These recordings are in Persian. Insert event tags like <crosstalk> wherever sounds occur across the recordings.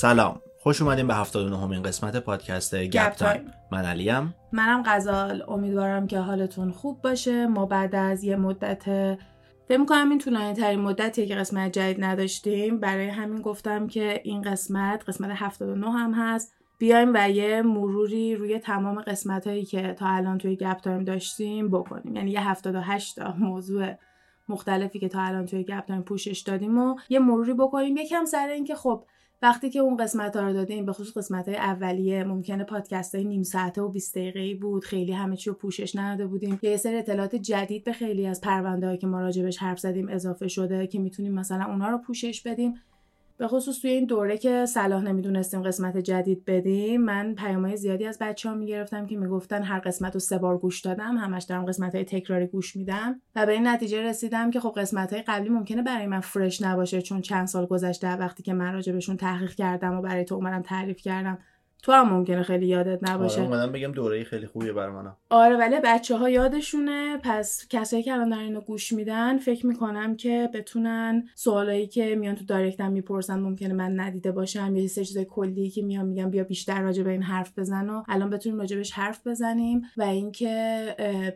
سلام. خوش اومدیم به 79 همین قسمت پادکست گپ تایم. من علیم. منم غزال. امیدوارم که حالتون خوب باشه. ما بعد از یه مدت فکر می‌کنم این طولانی ترین مدتیه که قسمت جدید نداشتیم. برای همین گفتم که این قسمت قسمت 79 هم هست. بیایم و یه مروری روی تمام قسمت هایی که تا الان توی گپ تایم داشتیم بکنیم. یعنی یه 78 تا موضوع مختلفی که تا الان توی گپ تایم پوشش دادیم و یه مروری بکنیم. یکم سر اینکه خب وقتی که اون قسمت ها رو دادیم به خصوص قسمت های اولیه ممکنه پادکست های نیم ساعته و 20 دقیقه بود. خیلی همه چی رو پوشش نداده بودیم. یه سری اطلاعات جدید به خیلی از پرونده که ما راجبش حرف زدیم اضافه شده که می‌تونیم مثلا اونا رو پوشش بدیم. به خصوص توی این دوره که صلاح نمی‌دونستیم قسمت جدید بدیم من پیامهای زیادی از بچه ها می‌گرفتم که می‌گفتن هر قسمت رو سه بار گوش دادم همش دارم قسمت های تکراری گوش میدم و به این نتیجه رسیدم که خب قسمت های قبلی ممکنه برای من فرش نباشه چون چند سال گذشته وقتی که من راجبشون تحقیق کردم و برای تو اومدم تعریف کردم. تو هم ممکنه خیلی یادت نباشه. آره بگم دوره خیلی خوبیه برای منم. آره ولی بچه ها یادشونه پس کسایی که الان دارن اینو گوش میدن فکر می‌کنم که بتونن سوالایی که میان تو دایرکتم می‌پرسن ممکنه من ندیده باشم یا سه چیز کلی که میان میگم بیا بیشتر راجع به این حرف بزن و الان بتونیم راجبش حرف بزنیم و اینکه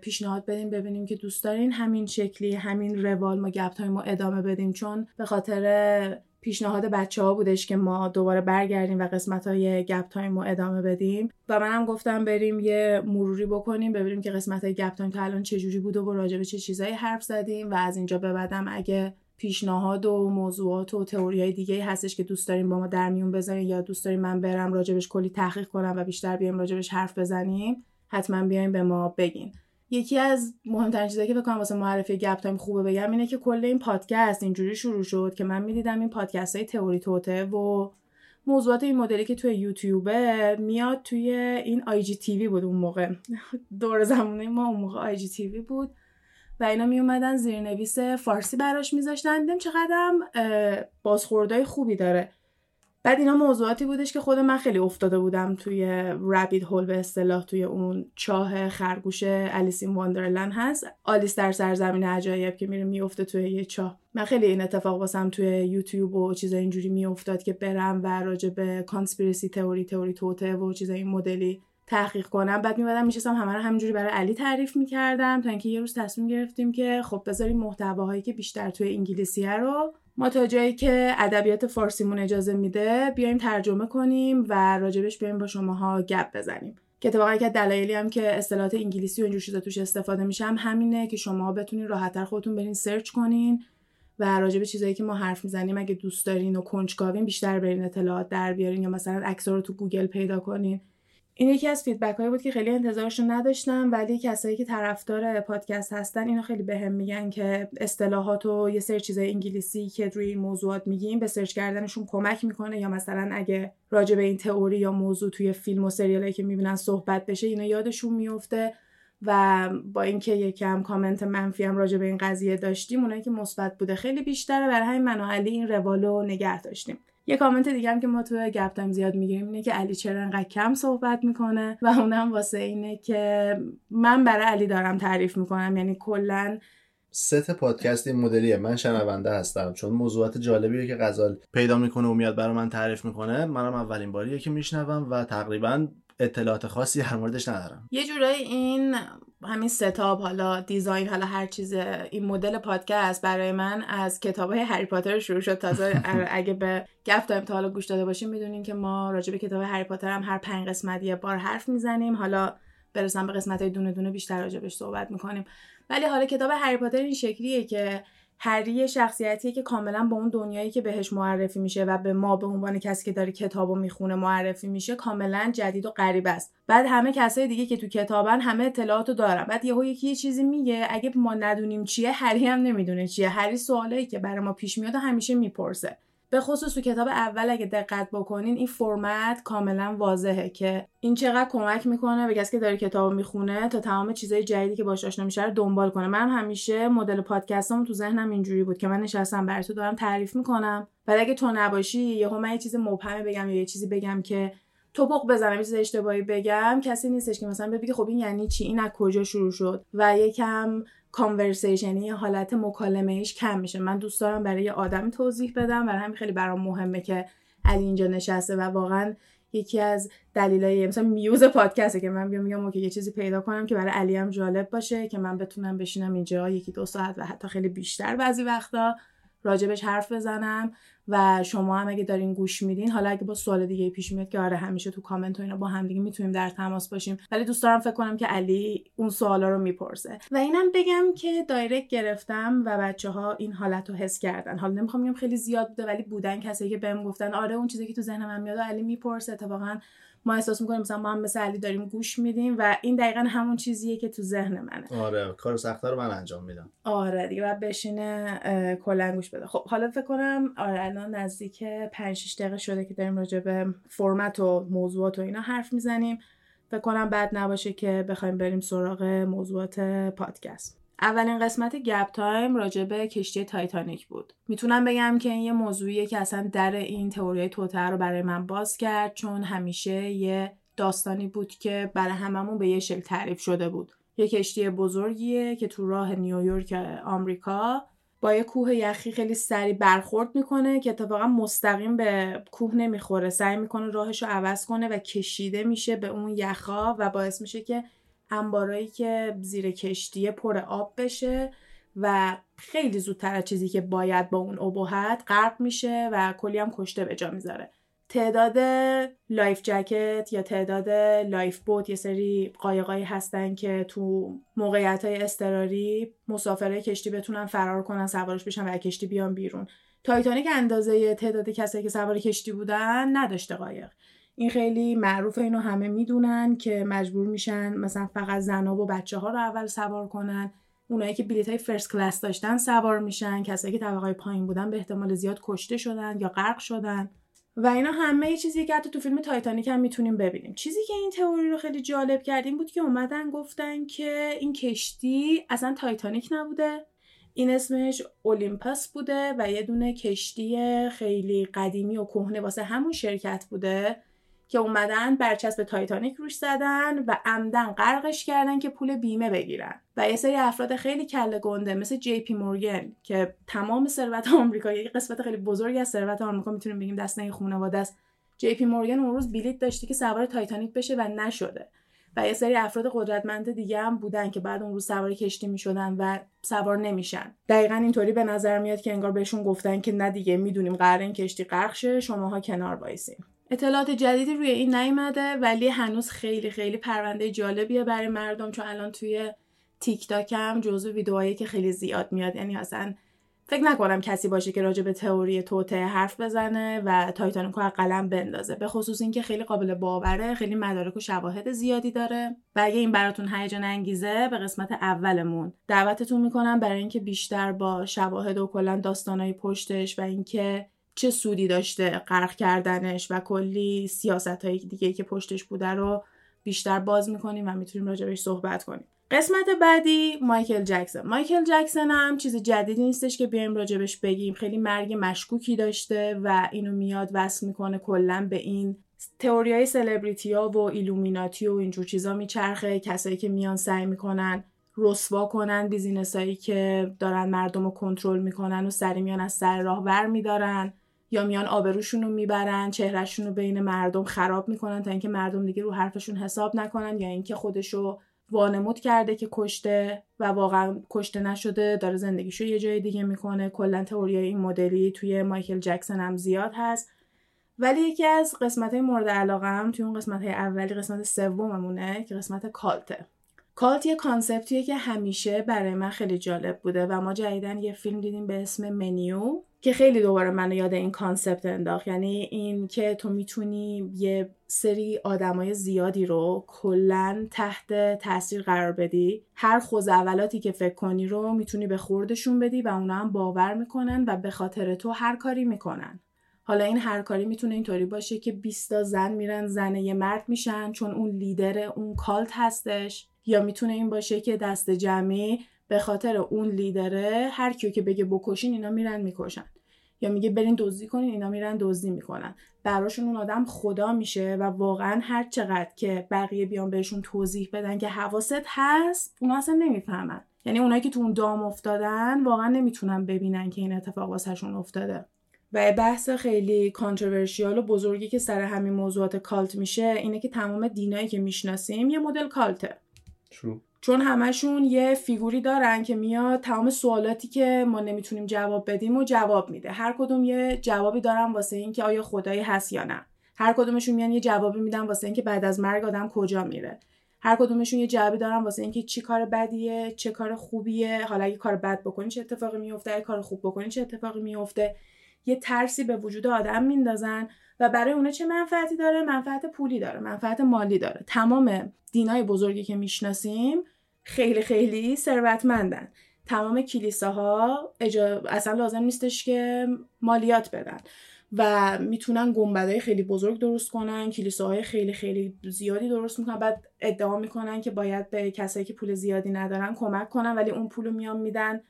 پیشنهاد بدیم ببینیم که دوست دارین همین شکلی همین روال ما گپ ما ادامه بدیم. چون به خاطر پیشنهاد بچه ها بودش که ما دوباره برگردیم و قسمت های گپ تایم رو ادامه بدیم. و منم گفتم بریم یه مروری بکنیم ببینیم که قسمت های گپ تایم تا الان چجوری بود و راجع به چه چیزایی حرف زدیم. و از اینجا به بعدم اگه پیشنهاد و موضوعات و تئوری های دیگه هستش که دوست داریم با ما در میون بذارین یا دوست داریم من برم راجبش کلی تحقیق کنم و بیشتر بیایم راجبش حرف بزنیم حتما بیایم به ما بگین. یکی از مهمترین چیزایی که فکر کنم واسه معرفی گپ تایم خوبه بگم اینه که کل این پادکست اینجوری شروع شد که من می‌دیدم این پادکست های تئوری توطئه و موضوعات این مدلی که توی یوتیوبه میاد توی این IGTV بود اون موقع. دور زمانه ما اون موقع IGTV بود و اینا می اومدن زیرنویس فارسی براش میذاشتن. دیدم چقدرم بازخوردهای خوبی داره. بعد اینا موضوعاتی بودش که خود من خیلی افتاده بودم توی rabbit hole به اصطلاح توی اون چاه خرگوش Alice in Wonderland هست. آلیس در سرزمین عجایب که میره میفته توی یه چاه. من خیلی این اتفاق واسم توی یوتیوب و چیزای اینجوری میافتاد که برم و راجع به conspiracy theory تئوری توطئه و چیزای این مدلی تحقیق کنم. بعد میومدم میشستم همه رو همینجوری برای علی تعریف می‌کردم تا اینکه یه روز تصمیم گرفتیم که خب بذاریم محتواهایی که بیشتر توی انگلیسیه رو ما تا جایی که ادبیات فارسیمون اجازه میده بیایم ترجمه کنیم و راجبش بیایم با شماها گپ بزنیم. که اتفاقا که دلایلی هم که اصطلاحات انگلیسی و اینجور چیزا توش استفاده میشه هم همینه که شما بتونین راحتتر خودتون برین سرچ کنین و راجع به چیزایی که ما حرف می‌زنیم اگه دوست دارین و کنجکاوین بیشتر برین اطلاعات در بیارین یا مثلا عکس‌ها رو تو گوگل پیدا کنین. این یکی از feedback هایی بود که خیلی انتظارش نداشتم ولی کسایی که طرفدار پادکست هستن اینو خیلی بهم به میگن که اصطلاحات و یه سری چیزای انگلیسی که روی این موضوعات میگیم به سرچ کردنشون کمک می‌کنه. یا مثلا اگه راجع به این تئوری یا موضوع توی فیلم و سریالایی که می‌بینن صحبت بشه اینا یادشون میفته و با اینکه یکم کامنت منفی هم راجع به این قضیه داشتیم اونایی که مثبت بوده خیلی بیشتره. برای همین من و علی این روالو نگه داشتیم. یه کامنت دیگه هم که ما تو گپ تایم زیاد می‌گیریم اینه که علی چرا انقدر کم صحبت می‌کنه و اونم واسه اینه که من برای علی دارم تعریف می‌کنم. یعنی کلا ست پادکست این مدلیه. من شنونده هستم. چون موضوعات جالبیه که غزال پیدا می‌کنه و میاد برای من تعریف می‌کنه منم اولین باریه که میشنوم و تقریبا اطلاعات خاصی در موردش ندارم. یه جورایی این همین ستاب حالا دیزاین حالا هر چیز این مدل پادکست برای من از کتاب های هری پاتر شروع شد. تازه <laughs> اگه به گفت داریم تا حالا گوش داده باشیم می‌دونین که ما راجع به کتاب هری پاتر هم هر پنج قسمت یه بار حرف می‌زنیم. حالا برسم به قسمت های دونه دونه بیشتر راجبش صحبت می‌کنیم. ولی حالا کتاب هری پاتر این شکلیه که هری شخصیتیه که کاملا به اون دنیایی که بهش معرفی میشه و به ما به عنوان کسی که داره کتابو می‌خونه معرفی میشه کاملا جدید و غریب است. بعد همه کسای دیگه که تو کتابن همه اطلاعاتو دارن. بعد یهو یکی یه چیزی میگه اگه ما ندونیم چیه هری هم نمی‌دونه چیه. هری سوالایی که برای ما پیش میاد همیشه می‌پرسه. به خصوص تو کتاب اول اگه دقت بکنین این فرمت کاملا واضحه که این چقدر کمک می‌کنه به کسی که داره کتاب می‌خونه تا تمام چیزای جدیدی که باش آشنا میشه رو دنبال کنه. من همیشه مدل پادکستم تو ذهنم اینجوری بود که من نشستم برای تو دارم تعریف می‌کنم. ولی اگه تو نباشی یهو من یه چیز مبهمی بگم یا یه چیزی بگم که توپق بزنم چیز اشتباهی بگم. کسی نیستش که مثلا بگه خب این یعنی چی؟ این از کجا شروع شد؟ و یکم کانورسیشن یه حالت مکالمه ایش کم میشه. من دوست دارم برای یه آدمی توضیح بدم. برای همین خیلی برام مهمه که علی اینجا نشسته و واقعا یکی از دلایل مثلا muse پادکسته که من بیام میگم OK یه چیزی پیدا کنم که برای علی هم جالب باشه که من بتونم بشینم اینجا یکی دو ساعت و حتی خیلی بیشتر بعضی وقتا. راجبش حرف بزنم و شما هم اگه دارین گوش میدین حالا اگه با سوال دیگه پیش میاد که آره همیشه تو کامنت و اینا با هم دیگه می‌تونیم در تماس باشیم. ولی دوست دارم فکر کنم که علی اون سوالا رو می‌پرسه. و اینم بگم که دایرکت گرفتم و بچه ها این حالت رو حس کردن. حالا نمی‌خوام بگم خیلی زیاد بوده ولی بودن کسایی که بهم گفتن آره اون چیزی که تو ذهن من میاد علی می‌پرسه اتفاقا ما احساس می‌کنیم مثلا ما هم مثل علی داریم گوش میدیم و این دقیقا همون چیزیه که تو ذهن منه. آره کار سخته رو من انجام میدم. آره دیگه بعد بشینه کلا گوش بده. خب حالا فکر کنم آره الان نزدیک 5 6 دقیقه شده که داریم راجع به فرمت و موضوعات و اینا حرف می‌زنیم. فکر کنم بد نباشه که بخوایم بریم سراغ موضوعات پادکست. اولین قسمت گپ تایم راجع به کشتی تایتانیک بود. می‌تونم بگم که این یه موضوعیه که اصلا در این تئوری توطئه رو برای من باز کرد چون همیشه یه داستانی بود که برای هممون به یه شکل تعریف شده بود. یه کشتی بزرگیه که تو راه نیویورک آمریکا با یه کوه یخی خیلی سریع برخورد می‌کنه که اتفاقا مستقیم به کوه نمی‌خوره. سعی می‌کنه راهش رو عوض کنه و کشیده میشه به اون یخا و باعث میشه که انبارایی که زیر کشتیه پر آب بشه و خیلی زودتر از چیزی که باید با اون ابهت غرق میشه و کلی هم کشته به جا می‌ذاره. تعداد life jacket یا تعداد lifeboat یه سری قایقایی هستن که تو موقعیت های اضطراری مسافرهای کشتی بتونن فرار کنن سوارش بشن و کشتی بیان بیرون. تایتانیک اندازه تعداد کسایی که سوار کشتی بودن نداشته قایق. این خیلی معروف اینو همه می‌دونن که مجبور میشن مثلا فقط زنا و بچه ها رو اول سوار کنن. اونایی که بلیت های first class داشتن سوار میشن. کسایی که طبقه پایین بودن به احتمال زیاد کشته شدن یا غرق شدن. و اینا همه چیزی که حتی تو فیلم تایتانیک هم می‌تونیم ببینیم. چیزی که این تئوری رو خیلی جالب کرد این بود که اومدن گفتن که این کشتی اصلا تایتانیک نبوده. این اسمش اولیمپس بوده و یه دونه کشتی خیلی قدیمی و کهنه واسه همون شرکت بوده. که اومدن برچسب تایتانیک روش زدن و عمداً غرقش کردن که پول بیمه بگیرن. و یه سری افراد خیلی کله گنده مثل جی پی مورگن که تمام ثروت آمریکا یه قسمت خیلی بزرگی از ثروت آمریکا می‌تونیم بگیم دست این خانواده است. جی پی مورگن اون روز بلیت داشته که سوار تایتانیک بشه و نشده. و یه سری افراد قدرتمند دیگه هم بودن که باید اون روز سوار کشتی می‌شدن و سوار نمیشن. دقیقا اینطوری به نظر میاد که انگار بهشون گفتن که نه دیگه می‌دونیم قرار این کشتی غرق شه شماها کنار وایسین. اطلاعات جدیدی روی این نیومده ولی هنوز خیلی خیلی پرونده جالبیه برای مردم چون الان توی تیک تاک هم جزو ویدئوهایی که خیلی زیاد میاد. یعنی اصلا فکر نکنم کسی باشه که راجع به تئوری توطئه حرف بزنه و تایتانیکو از قلم بندازه. به خصوص اینکه خیلی قابل باوره خیلی مدارک و شواهد زیادی داره. و اگه این براتون هیجان انگیزه به قسمت اولمون دعوتتون می‌کنم برای اینکه بیشتر با شواهد و کلا داستانای پشتش و اینکه چه سودی داشته غرق کردنش و کلی سیاست های دیگه که پشتش بوده رو بیشتر باز می‌کنیم و می‌تونیم راجبش صحبت کنیم. قسمت بعدی مایکل جکسون مایکل جکسون هم چیز جدیدی نیستش که بیایم راجبش بگیم. خیلی مرگ مشکوکی داشته و اینو میاد وصل می‌کنه کلا به این تئوری های سلبریتی ها و ایلومیناتی و اینجور چیزا میچرخه. کسایی که میان سعی می‌کنن رسوا کنن business هایی که دارن مردم رو کنترل می‌کنن رو سریع میان از سر راه ور میدارن. یا میان آبروشون رو می‌برن چهرهشون رو بین مردم خراب می‌کنن تا اینکه مردم دیگه رو حرفشون حساب نکنن یا اینکه خودشو وانمود کرده که کشته و واقعا کشته نشده داره زندگیشو یه جای دیگه می‌کنه. کلا تئوری این مدلی توی مایکل جکسون هم زیاد هست. ولی یکی از قسمت های مورد علاقه‌ام توی اون قسمت های اولی قسمت سوممونه که قسمت cult ه. cult یه concept یه که همیشه برای من خیلی جالب بوده و ما جدیداً یه فیلم دیدیم به اسم منیو که خیلی دوباره منو یاد این concept انداخت. یعنی این که تو می‌تونی یه سری آدمای زیادی رو کلا تحت تاثیر قرار بدی. هر خزعبلاتی که فکر کنی رو می‌تونی به خوردشون بدی و اونا هم باور می‌کنن و به خاطر تو هر کاری می‌کنن. حالا این هر کاری می‌تونه اینطوری باشه که 20 تا زن میرن زن یه مرد میشن چون اون لیدر اون کالت هستش. یا می‌تونه این باشه که دست جمعی به خاطر اون لیدره هر کیو که بگه بکشین اینا میرن می‌کشن. یا میگه برین دزدی کنین اینا میرن دزدی می‌کنن. براشون اون آدم خدا میشه و واقعا هر چقدر که بقیه بیان بهشون توضیح بدن که حواست هست اونا اصلا نمی‌فهمن. یعنی اونایی که تو اون دام افتادن واقعا نمی‌تونن ببینن که این اتفاق واسهشون افتاده. و بحث خیلی کانتروورشیال و بزرگی که سر همین موضوعات کالت میشه اینه که تمام دینایی که می‌شناسیم یه مدل کالته. چون همشون یه فیگوری دارن که میاد تمام سوالاتی که ما نمی‌تونیم جواب بدیم و جواب میده. هر کدوم یه جوابی دارن واسه اینکه آیا خدایی هست یا نه. هر کدومشون میان یه جوابی میدن واسه اینکه بعد از مرگ آدم کجا میره. هر کدومشون یه جوابی دارن واسه اینکه چی کار بدیه چه کار خوبیه. حالا اگه کار بد بکنی چه اتفاقی میفته؟ اگه کار خوب بکنی چه اتفاقی میفته؟ یه ترسی به وجود آدم میندازن. و برای اونا چه منفعتی داره؟ منفعت پولی داره منفعت مالی داره. تمام دینای بزرگی که می‌شناسیم خیلی خیلی ثروتمندن. تمام کلیساها اجا... اصلا لازم نیستش که مالیات بدن و می‌تونن گنبدهای خیلی بزرگ درست کنن کلیساهای خیلی خیلی زیادی درست می‌کنن. بعد ادعا می‌کنن که باید به کسایی که پول زیادی ندارن کمک کنن ولی اون پول رو میان میدن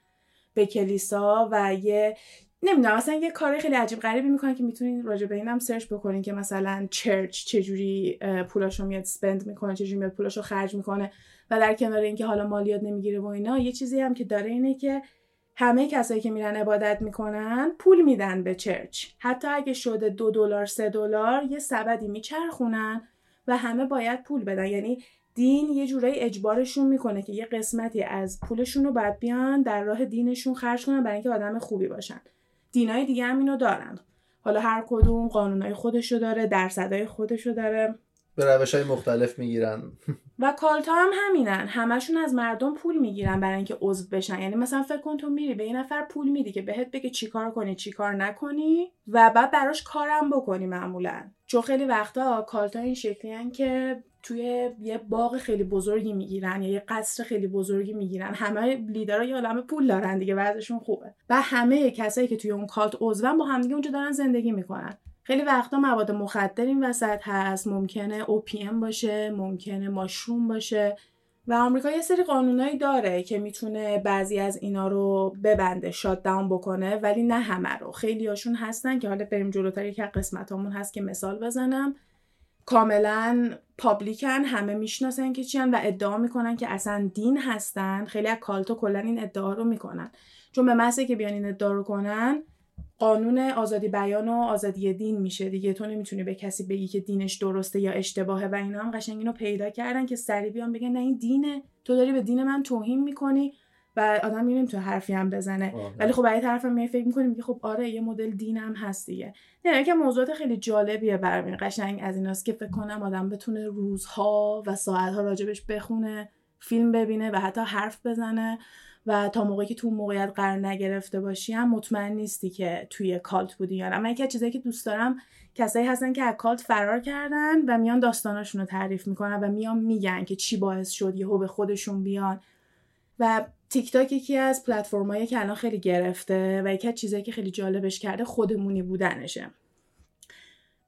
به کلیسا و یه نمی‌دونم مثلا یه کار خیلی عجیب غریبی می‌کنن که می‌تونین راجع به اینم سرچ بکنین که مثلا چرچ چجوری پولاشو میاد سپند می‌کنه چجوری میاد پولاشو خرج می‌کنه و در کنار اینکه حالا مالیات نمی‌گیره و اینا یه چیزی هم که داره اینه که همه کسایی که میرن عبادت می‌کنن پول میدن به چرچ حتی اگه شده دو دلار سه دلار یه سبدی میچرخونن و همه باید پول بدن. یعنی دین یه جورایی اجبارشون می‌کنه که یه قسمتی از پولشون رو باید بیان در راه دینشون خرج کنن برای اینکه آدم خوبی باشن. دینای دیگه هم اینو دارن. حالا هر کدوم قانونای خودشو داره درصدای خودشو داره. به روش های مختلف می‌گیرن. و کالتا هم همینن. همشون از مردم پول می‌گیرن برای اینکه عضو بشن. یعنی مثلا فکر کن تو میری به این نفر پول میدی که بهت بگه چیکار کنی چیکار نکنی و بعد براش کارم بکنی معمولا. چون خیلی وقتا کالتا این شکلی که توی یه باغ خیلی بزرگی می‌گیرن یا یه قصر خیلی بزرگی می‌گیرن. همه لیدرها یه عالمه پول دارن دیگه وضعشون خوبه. و همه کسایی که توی اون کالت عضون با همدیگه اونجا دارن زندگی می‌کنن. خیلی وقتا مواد مخدر این وسط هست. ممکنه OPM باشه ممکنه ماشروم باشه. و آمریکا یه سری قانونایی داره که می‌تونه بعضی از اینا رو ببنده شات داون بکنه ولی نه همه رو. خیلی هاشون هستن که حالا بریم جلوتر یک قسمت همون هست که مثال بزنم. کاملا پابلیکن همه می‌شناسن که چیان و ادعا می‌کنن که اصلا دین هستن. خیلی از کالتو کلا این ادعا رو می‌کنن. چون به محضی که بیان این ادعا رو کنن قانون آزادی بیان و آزادی دین میشه دیگه. تو نمی‌تونی به کسی بگی که دینش درسته یا اشتباهه و اینا هم قشنگ اینو پیدا کردن که سری بیان بگن نه این دینه. تو داری به دین من توهین می‌کنی. و آدم میریم تو حرفی هم بزنه. ولی خب برای طرف می فکر می‌کنیم که خب آره یه مدل دینم هست دیگه. نه که موضوعات خیلی جالبیه برای قشنگ از ایناست که فکر کنم آدم بتونه روزها و ساعتها راجبش بخونه فیلم ببینه و حتی حرف بزنه و تا موقعی که تو موقعیت قرار نگرفته باشی هم مطمئن نیستی که توی cult بودی یا نه. من یکی چیزایی که دوست دارم کسایی هستن که از cult فرار کردن و میان داستاناشون رو تعریف می‌کنن و میان میگن که چی باعث شد یهو به خودشون بیان. و تیک تاک یکی از پلتفرمایی که الان خیلی گرفته و یکی از چیزایی که خیلی جالبش کرده خودمونی بودنشه.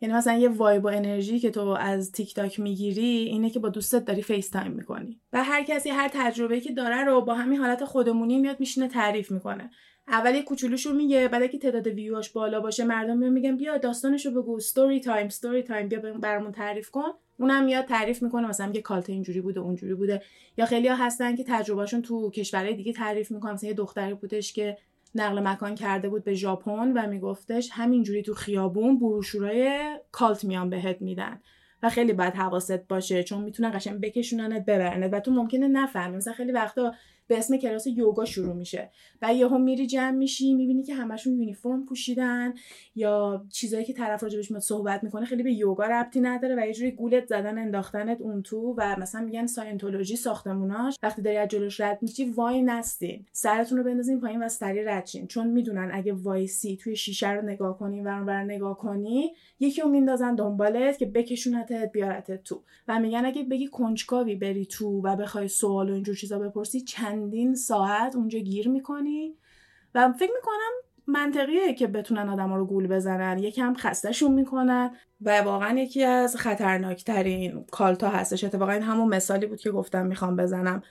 یعنی مثلا یه vibe و انرژی که تو از تیک تاک می‌گیری اینه که با دوستت داری FaceTime می‌کنی. و هر کسی هر تجربه که داره رو با همین حالت خودمونی میاد میشینه تعریف می‌کنه. اول یه کوچولوشو میگه بعد که تعداد ویواش بالا باشه مردم میگن بیا داستانشو بگو story time story time بیا برامون تعریف کن. اونم میاد تعریف می‌کنه مثلا میگه cult اینجوری بوده اونجوری بوده. یا خیلی ها هستن که تجربهشون تو کشورهای دیگه تعریف می‌کنن. مثلا یه دختری بودش که نقل مکان کرده بود به ژاپن و میگفتش همینجوری تو خیابون بروشورای cult میان بهت میدن و خیلی باید حواست باشه چون می‌تونن قشنگ بکشوننت ببرنت و تو ممکنه نفهمی. مثلا خیلی وقتا به اسم کلاس یوگا شروع میشه. و یهو میری جمع میشی می‌بینی که همشون یونیفرم پوشیدن یا چیزایی که طرف راجبش میاد صحبت می‌کنه خیلی به یوگا ربطی نداره و یه جوری گولت زدن انداختنت اون تو و مثلا میگن ساینتولوژی ساختموناش. وقتی داری از جلوش رد میشی واینستین. سرتون رو بندازین پایین و سریع رد چون می‌دونن اگه وایسی توی شیشه رو نگاه کنی و اون نگاه کنی یکی رو میندازن دنبالت که بکشونتت بیارتت تو. و میگن اگه بگی کنجکاوی بری تو و بخوای سوال و اینجور چیزا بپرسی چندین ساعت اونجا گیر می‌کنی. و فکر می‌کنم منطقیه که بتونن آدم رو گول بزنن. یکم خستهشون می‌کنن. و واقعا یکی از خطرناکترین کالتا هستش. اتفاقا این همون مثالی بود که گفتم می‌خوام بزنم.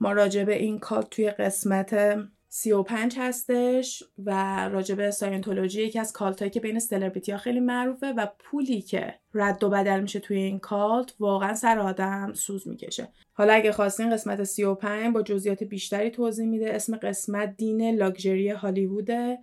ما راجع به این کالت توی قسمت 35 هستش و راجب ساینتولوژی یکی از کالت هایی که بین سلبریتی ها خیلی معروفه و پولی که رد و بدل میشه توی این کالت واقعا سر آدم سوز می‌کشه. حالا اگه خواستین قسمت 35 با جزئیات بیشتری توضیح میده. اسم قسمت دین لاکچری هالیووده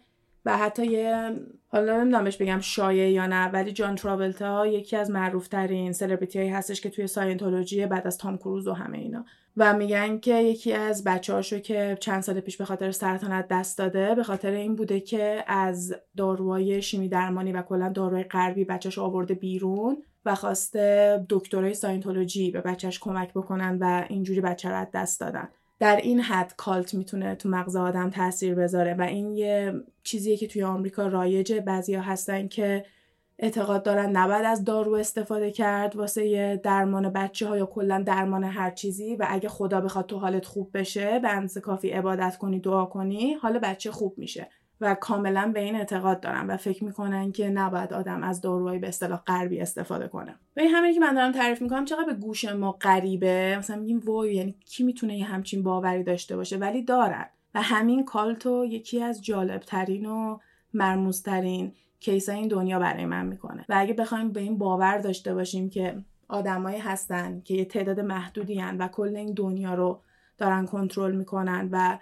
و حتی یه حالا نمی‌دونم بگم شایع یا نه ولی جان تراولتا یکی از معروف ترین سلبریتی هایی هستش که توی ساینتولوژی بعد از تام کروز و همه اینا. و میگن که یکی از بچه هاشو که چند سال پیش به خاطر سرطان دست داده به خاطر این بوده که از داروهای شیمی درمانی و کلا داروهای غربی بچهش آورده بیرون و خواسته دکترای ساینتولوژی به بچهش کمک بکنن و اینجوری بچه رو دست دادن. در این حد کالت می‌تونه تو مغز آدم تاثیر بذاره و این یه چیزیه که توی آمریکا رایجه. بعضیا هستن که اعتقاد دارن نباید از دارو استفاده کرد واسه درمان بچه ها یا کلا درمان هر چیزی و اگه خدا بخواد تو حالت خوب بشه به اندازه کافی عبادت کنی دعا کنی حال بچه خوب میشه و کاملا به این اعتقاد دارن و فکر می‌کنن که نباید آدم از داروهای به اصطلاح غربی استفاده کنه. و این همینی که من دارم تعریف می‌کنم چقدر به گوش ما غریبه. مثلا میگیم وای یعنی کی می‌تونه یه همچین باوری داشته باشه؟ ولی دارن. و همین cult و یکی از جالبترین و مرموزترین case این دنیا برای من می‌کنه. و اگه بخوایم به این باور داشته باشیم که آدمایی هستن که یه تعداد محدودی هن و کل این دنیا رو دارن کنترل می‌کنن و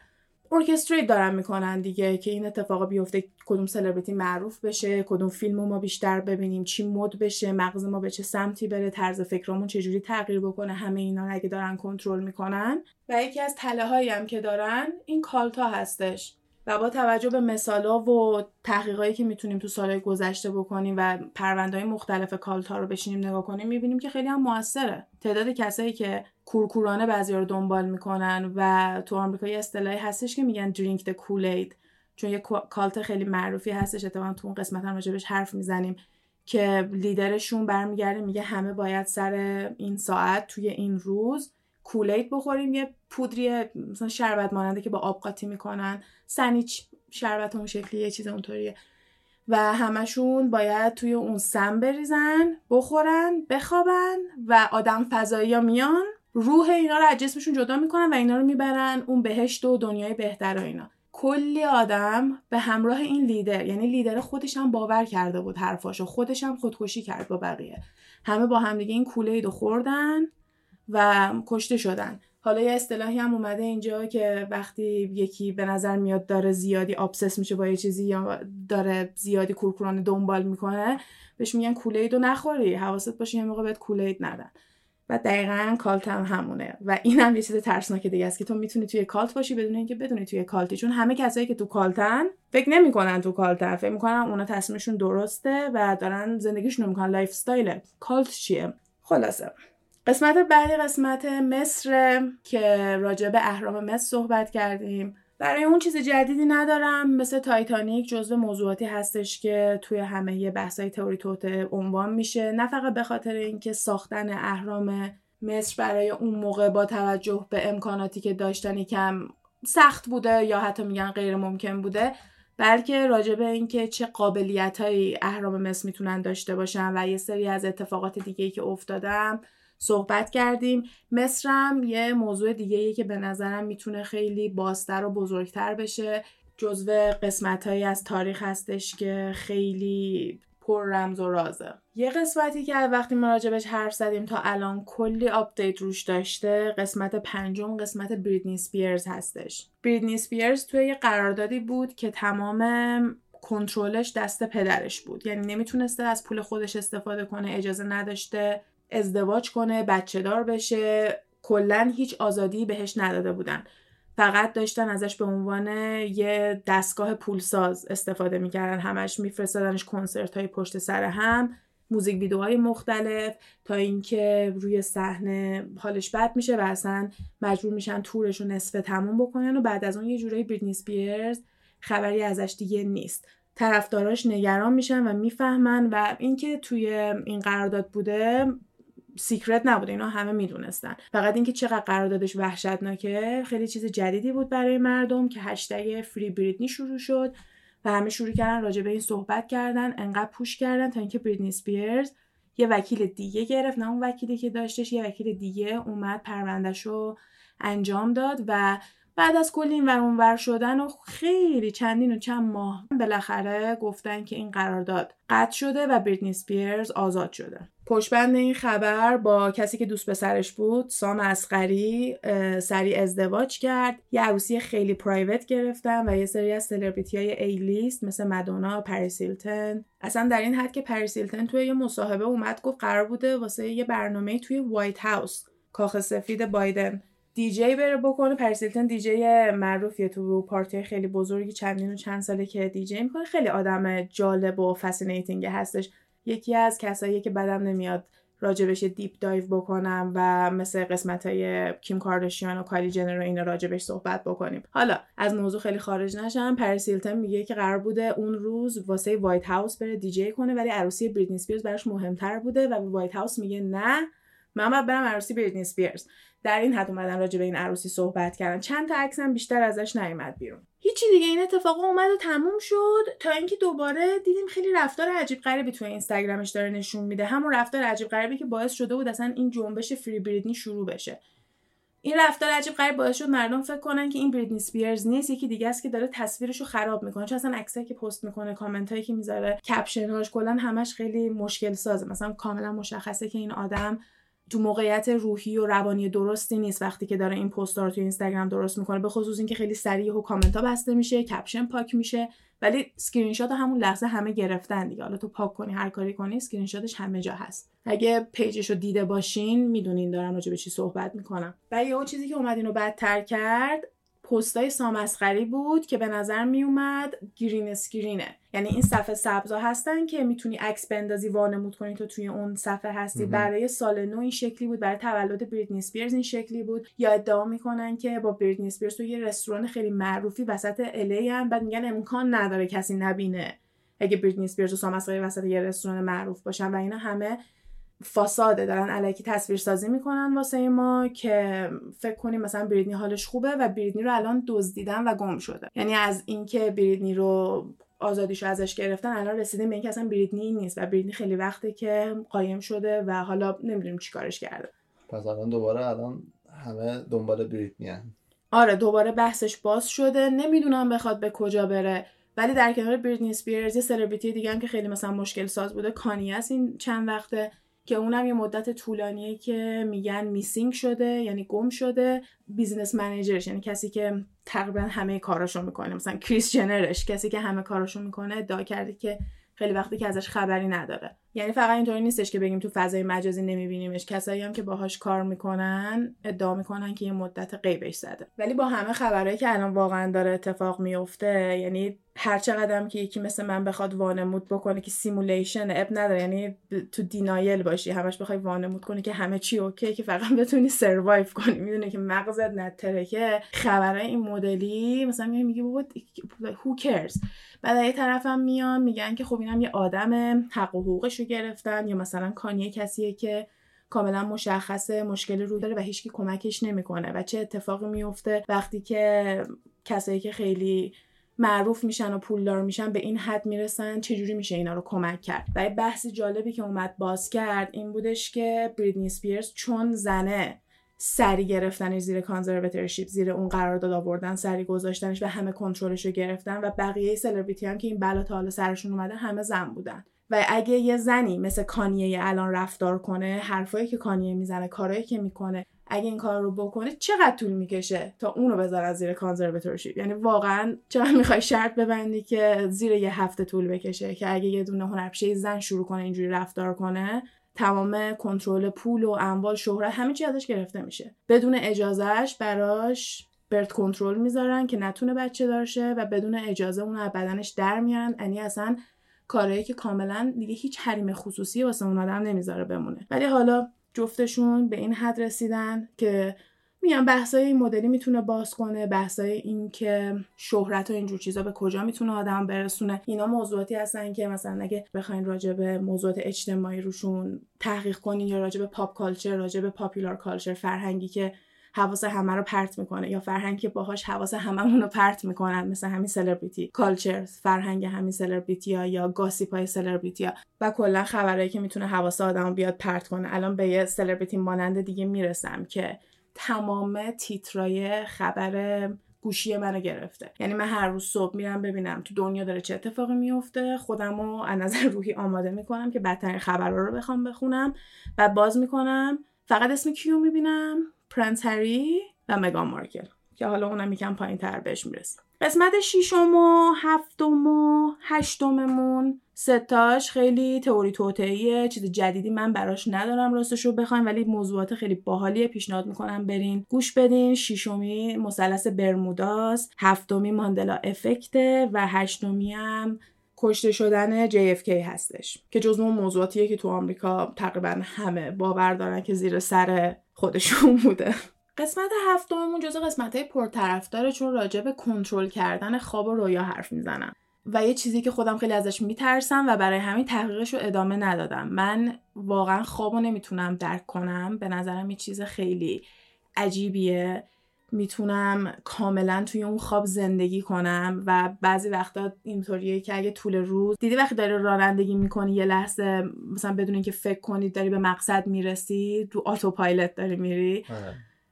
orchestrate دارن می‌کنن دیگه که این اتفاق بیفته کدوم سلبریتی معروف بشه کدوم فیلم ما بیشتر ببینیم چی مد بشه مغز ما به چه سمتی بره طرز فکرمون چجوری تغییر بکنه همه اینا اگه دارن کنترل می‌کنن. و یکی از تله هایی هم که دارن این کالتا هستش. و با توجه به مثالا و تحقیقایی که می‌تونیم تو سالهای گذشته بکنیم و پروندهای مختلف کالتا رو بشینیم نگاه کنیم می‌بینیم که خیلی هم موثره. تعداد کسایی که کورکورانه بعضی رو دنبال می‌کنن و تو آمریکا یه اصطلاحی هستش که میگن درینک د کولید چون یه کالت خیلی معروفی هستش اتفاقا تو اون قسمت هم راجبش حرف می‌زنیم که لیدرشون برمیگرده میگه همه باید سر این ساعت توی این روز کولید بخوریم یه پودری مثلا شربت ماننده که با آب قاطی می‌کنن. سنیچ شربت اون شکلی یه چیز اونطوریه. و همشون باید توی اون سم بریزن بخورن بخوابن و آدم فضایی ها میان. روح اینا رو از جسمشون جدا می‌کنن و اینا رو می‌برن اون بهشت و دنیای بهتر و اینا. کلی آدم به همراه این لیدر یعنی لیدر خودش هم باور کرده بود حرفاشو خودش هم خودکشی کرد با بقیه. همه با همدیگه این Kool-Aid خوردن. و کشته شدن. حالا یه اصطلاحی هم اومده اینجا که وقتی یکی به نظر میاد داره زیادی obsessed میشه با یه چیزی یا داره زیادی کورکورانه دنبال می‌کنه بهش میگن Kool-Aid رو نخوری. حواست باشه یه موقع بهت Kool-Aid ندن. و دقیقا cult هم همونه. و این هم یه چیز ترسناک دیگه است که تو می‌تونی توی cult باشی بدون اینکه بدونی توی cult ی. چون همه کسایی که تو cult ن فکر نمی‌کنن تو cult ن. فکر می‌کنن اونا تصمیمشون درسته و دارن زندگیشون رو می‌کنن. lifestyle cult چیه؟ خلاصه. قسمت بعدی قسمت مصر که راجع به اهرام مصر صحبت کردیم. برای اون چیز جدیدی ندارم. مثل تایتانیک جزو موضوعاتی هستش که توی همه بحثای تئوری توت عنوان میشه. نه فقط به خاطر اینکه ساختن اهرام مصر برای اون موقع با توجه به امکاناتی که داشتن کم سخت بوده یا حتی میگن غیر ممکن بوده بلکه راجع به اینکه چه قابلیت های اهرام مصر می‌تونن داشته باشن و یه سری از اتفاقات دیگه ای که افتادم. صحبت کردیم. مصرم یه موضوع دیگه که به نظرم می‌تونه خیلی بازتر و بزرگتر بشه. جزو قسمت هایی از تاریخ هستش که خیلی پر رمز و رازه. یه قسمتی که وقتی ما حرف زدیم تا الان کلی آپدیت روش داشته قسمت پنجم قسمت بریتنی اسپیرز هستش. بریتنی اسپیرز توی یه قراردادی بود که تمام کنترلش دست پدرش بود. یعنی نمی‌تونسته از پول خودش استفاده کنه اجازه نداشته ازدواج کنه بچه دار بشه. کلا هیچ آزادی بهش نداده بودن. فقط داشتن ازش به عنوان یه دستگاه پولساز استفاده می‌کردن. همش میفرستادنش کنسرت های پشت سر هم. موزیک ویدیوهای مختلف تا اینکه روی صحنه حالش بد میشه و اصلا مجبور میشن تورش رو نصفه تموم بکنن و بعد از اون یه جورایی بریتنی سپیرز خبری ازش دیگه نیست. طرفداراش نگران میشن و می‌فهمن و اینکه توی این قرارداد بوده secret نبوده اینا همه می‌دونستن. فقط اینکه چقدر قراردادش وحشتناکه خیلی چیز جدیدی بود برای مردم که هشتگ Free Britney شروع شد و همه شروع کردن راجع به این صحبت کردن انقدر push کردن تا اینکه بریتنی اسپیرز یه وکیل دیگه گرفت. نه اون وکیلی که داشتش یه وکیل دیگه اومد پروندهش رو انجام داد و بعد از کلی این ور شدن و خیلی چندین و چند ماه بالاخره گفتن که این قرارداد قطع شده و بریتنی اسپیرز آزاد شده. پشت‌بند این خبر با کسی که دوست پسرش بود سام اصغری سریع ازدواج کرد. یه عروسی خیلی private گرفتن و یه سری از سلبریتی های A-list مثل مدونا پاریس هیلتون اصلا در این حد که پاریس هیلتون توی یه مصاحبه اومد گفت قرار بوده واسه یه برنامه توی White House کاخ سفید بایدن. دیجی بره بکنه. پرسیلتن دیجی معروفیه تو پارتی خیلی بزرگی چندین و چند ساله که دیجی می‌کنه. خیلی آدم جالب و fascinating هستش. یکی از کسایی که بدم نمیاد راجبش deep dive بکنم و مثل قسمت های کیم کاردشیان و کایلی جنر اینا راجبش صحبت بکنیم. حالا از موضوع خیلی خارج نشم. پرسیلتن میگه که قرار بوده اون روز واسه White House بره دیجی کنه ولی عروسی بریتنی براش مهمتر بوده و White House میگه نه من باید برم عروسی بریتنی اسپیرز در این حد اومدن راجع به این عروسی صحبت کردن. چند تا عکس هم بیشتر ازش نیومد بیرون. هیچی دیگه این اتفاق اومد و تموم شد تا اینکه دوباره دیدیم خیلی رفتار عجیب غریبی توی اینستاگرامش داره نشون میده. همون رفتار عجیب غریبی که باعث شده بود اصلا این جنبش Free Britney شروع بشه. این رفتار عجیب غریب باعث شد مردم فکر کنن که این بریتنی اسپیرز نیست یکی دیگه است که داره تصویرش رو خراب می‌کنه. چون اصلا عکسایی که پست می‌کنه کامنت هایی که می‌ذاره caption اش کلا همش خیلی مشکل سازه مثلا کاملا مشخصه که این آدم تو موقعیت روحی و روانی درستی نیست وقتی که داره این پست رو تو اینستاگرام درست می‌کنه به خصوص اینکه خیلی سریع و کامنت ها بسته میشه caption پاک میشه ولی اسکرین شات همون لحظه همه گرفتن دیگه. حالا تو پاک کنی هر کاری کنی اسکرین شاتش همه جا هست. اگه page ش رو دیده باشین می‌دونین دارم راجع به چی صحبت می‌کنم. و یه چیزی که اومد اینو بدتر کرد پستای سام اصغری بود که به نظر میومد green screen ه. یعنی این صفحه سبزا هستن که می‌تونی عکس بندازی وانمود کنی تو توی اون صفحه هستی. برای سال نو این شکلی بود برای تولد بریتنی اسپیرز این شکلی بود. یا ادعا می‌کنن که با بریتنی اسپیرز تو یه رستوران خیلی معروفی وسط LA هم بعد میگن امکان نداره کسی نبینه اگه بریتنی اسپیرز و سام اصغری وسط یه رستوران معروف باشن و اینا همه facade ه دارن الکی تصویر سازی می‌کنن واسه ما که فکر کنیم مثلا بریدنی حالش خوبه و بریدنی رو الان دزدیدن و گم شده. یعنی از اینکه بریدنی رو آزادیشو ازش گرفتن الان رسیدیم به اینکه اصلا بریدنی نیست و بریدنی خیلی وقته که قایم شده و حالا نمی‌دونیم چیکارش کرده. پس الان دوباره الان همه دنبال بریدنی هن. آره دوباره بحثش باز شده. نمی‌دونم بخواد به کجا بره. ولی در کنار بریدنی اسپیرز یه سلبریتی دیگه هم که خیلی مثلا مشکل ساز بوده کانی است این چند وقته. که اونم یه مدت طولانیه که میگن missing شده یعنی گم شده. business manager ش یعنی کسی که تقریبا همه کاراشو می‌کنه. مثلا کریس جنرش کسی که همه کاراشو می‌کنه ادعا کرده که خیلی وقتی که ازش خبری نداره. یعنی فقط اینطوری نیستش که بگیم تو فضای مجازی نمیبینیمش. کسایی هم که باهاش کار می‌کنن ادعا می‌کنن که یه مدت غیبش زده. ولی با همه خبرهایی که الان واقعا داره اتفاق میفته یعنی هر چقدر که یکی مثل من بخواد وانمود بکنه که simulation اب نداره یعنی تو دینایل باشی همش بخوای وانمود کنی که همه چی اوکی که فقط بتونی سروایو کنی. می‌دونه که مغزت نتره که خبرهای این مدلی مثلا میگه بابا who cares بعد یه طرفم میان میگن که خب اینم یه آدم حق و حقوقش گرفتن یا مثلا کانیه کسیه که کاملا مشخصه مشکل رو داره و هیچکی کمکش نمی‌کنه و چه اتفاقی میفته وقتی که کسایی که خیلی معروف میشن و پولدار میشن به این حد می‌رسن چجوری میشه اینا رو کمک کرد؟ و بحث جالبی که اومد باز کرد این بودش که بریدنی سپیرز چون زنه سری گرفتنش زیر کانزرواتورشیپ زیر اون قرارداد آوردن سری گذاشتنش و همه کنترلش رو گرفتن و بقیه سلبریتی هم که این بلا تا حالا سرشون اومده همه زن بودن. و اگه یه زنی مثل کانیه الان رفتار کنه حرفایی که کانیه می‌زنه کارایی که می‌کنه اگه این کار رو بکنه چقدر طول می‌کشه تا اونو بذار زیر کانزرواتورشیپ یعنی واقعا چقدر می‌خوای شرط ببندی که زیر یه هفته طول بکشه که اگه یه دونه هنرپیشه زن شروع کنه اینجوری رفتار کنه تمام کنترل پول و اموال شهرت همه چی ازش گرفته میشه. بدون اجازهش براش برد کنترل می‌ذارن که نتونه بچه دارشه و بدون اجازه اون از بدنش در میان. یعنی اصلا کارهایی که کاملا دیگه هیچ حریم خصوصی واسه اون آدم نمی‌ذاره بمونه. ولی حالا جفتشون به این حد رسیدن که میان بحثای این مدلی می‌تونه باز کنه بحثای این که شهرت و اینجور چیزا به کجا می‌تونه آدم برسونه. اینا موضوعاتی هستن که مثلا اگه بخواین راجع به موضوعات اجتماعی روشون تحقیق کنین یا راجع به پاپ کالچر راجع به پاپولار کالچر فرهنگی که حواس همه رو پرت می‌کنه. یا فرهنگ که باهاش حواس هممون رو پرت می‌کنن مثل همین celebrity culture فرهنگ همین سلبریتی ها یا gossip های سلبریتی ها. و کلا خبرهایی که می‌تونه حواس آدم بیاد پرت کنه. الان به یه سلبریتی مانند دیگه می‌رسم که تمام تیترای خبر گوشی منو گرفته. یعنی من هر روز صبح میرم ببینم تو دنیا داره چه اتفاقی میفته خودم رو از نظر روحی آماده می‌کنم که بدترین خبرها رو بخوام بخونم. و باز می‌کنم فقط اسم کیو می‌بینم؟ پرنس هری و مگان مارکل که حالا اونم یکم پایین تر بهش می‌رسیم. قسمت ششم و هفتم و هشتممون ستاش خیلی تئوری توتعیه چیز جدیدی من براش ندارم راستش رو بخوایم ولی موضوعات خیلی باحالیه پیشنهاد می‌کنم برین گوش بدین. ششمی مثلث برموداست هفتمی ماندلا افکته و هشتمی هم کشته شدن JFK هستش که جزو اون موضوعاتیه که تو آمریکا تقریبا همه باور دارن که زیر سر خودشون بوده. قسمت هفتممون جزو قسمت های پرطرفداره چون راجع به کنترل کردن خواب و رویا حرف می‌زنم. و یه چیزی که خودم خیلی ازش میترسم و برای همین تحقیقش رو ادامه ندادم. من واقعا خواب رو نمی‌تونم درک کنم. به نظرم یه چیز خیلی عجیبیه. می‌تونم کاملا توی اون خواب زندگی کنم و بعضی وقتا اینطوریه که اگه طول روز دیدی وقتی داری رانندگی می‌کنی یه لحظه مثلا بدون اینکه فکر کنی داری به مقصد می‌رسی تو آتوپایلت داری میری.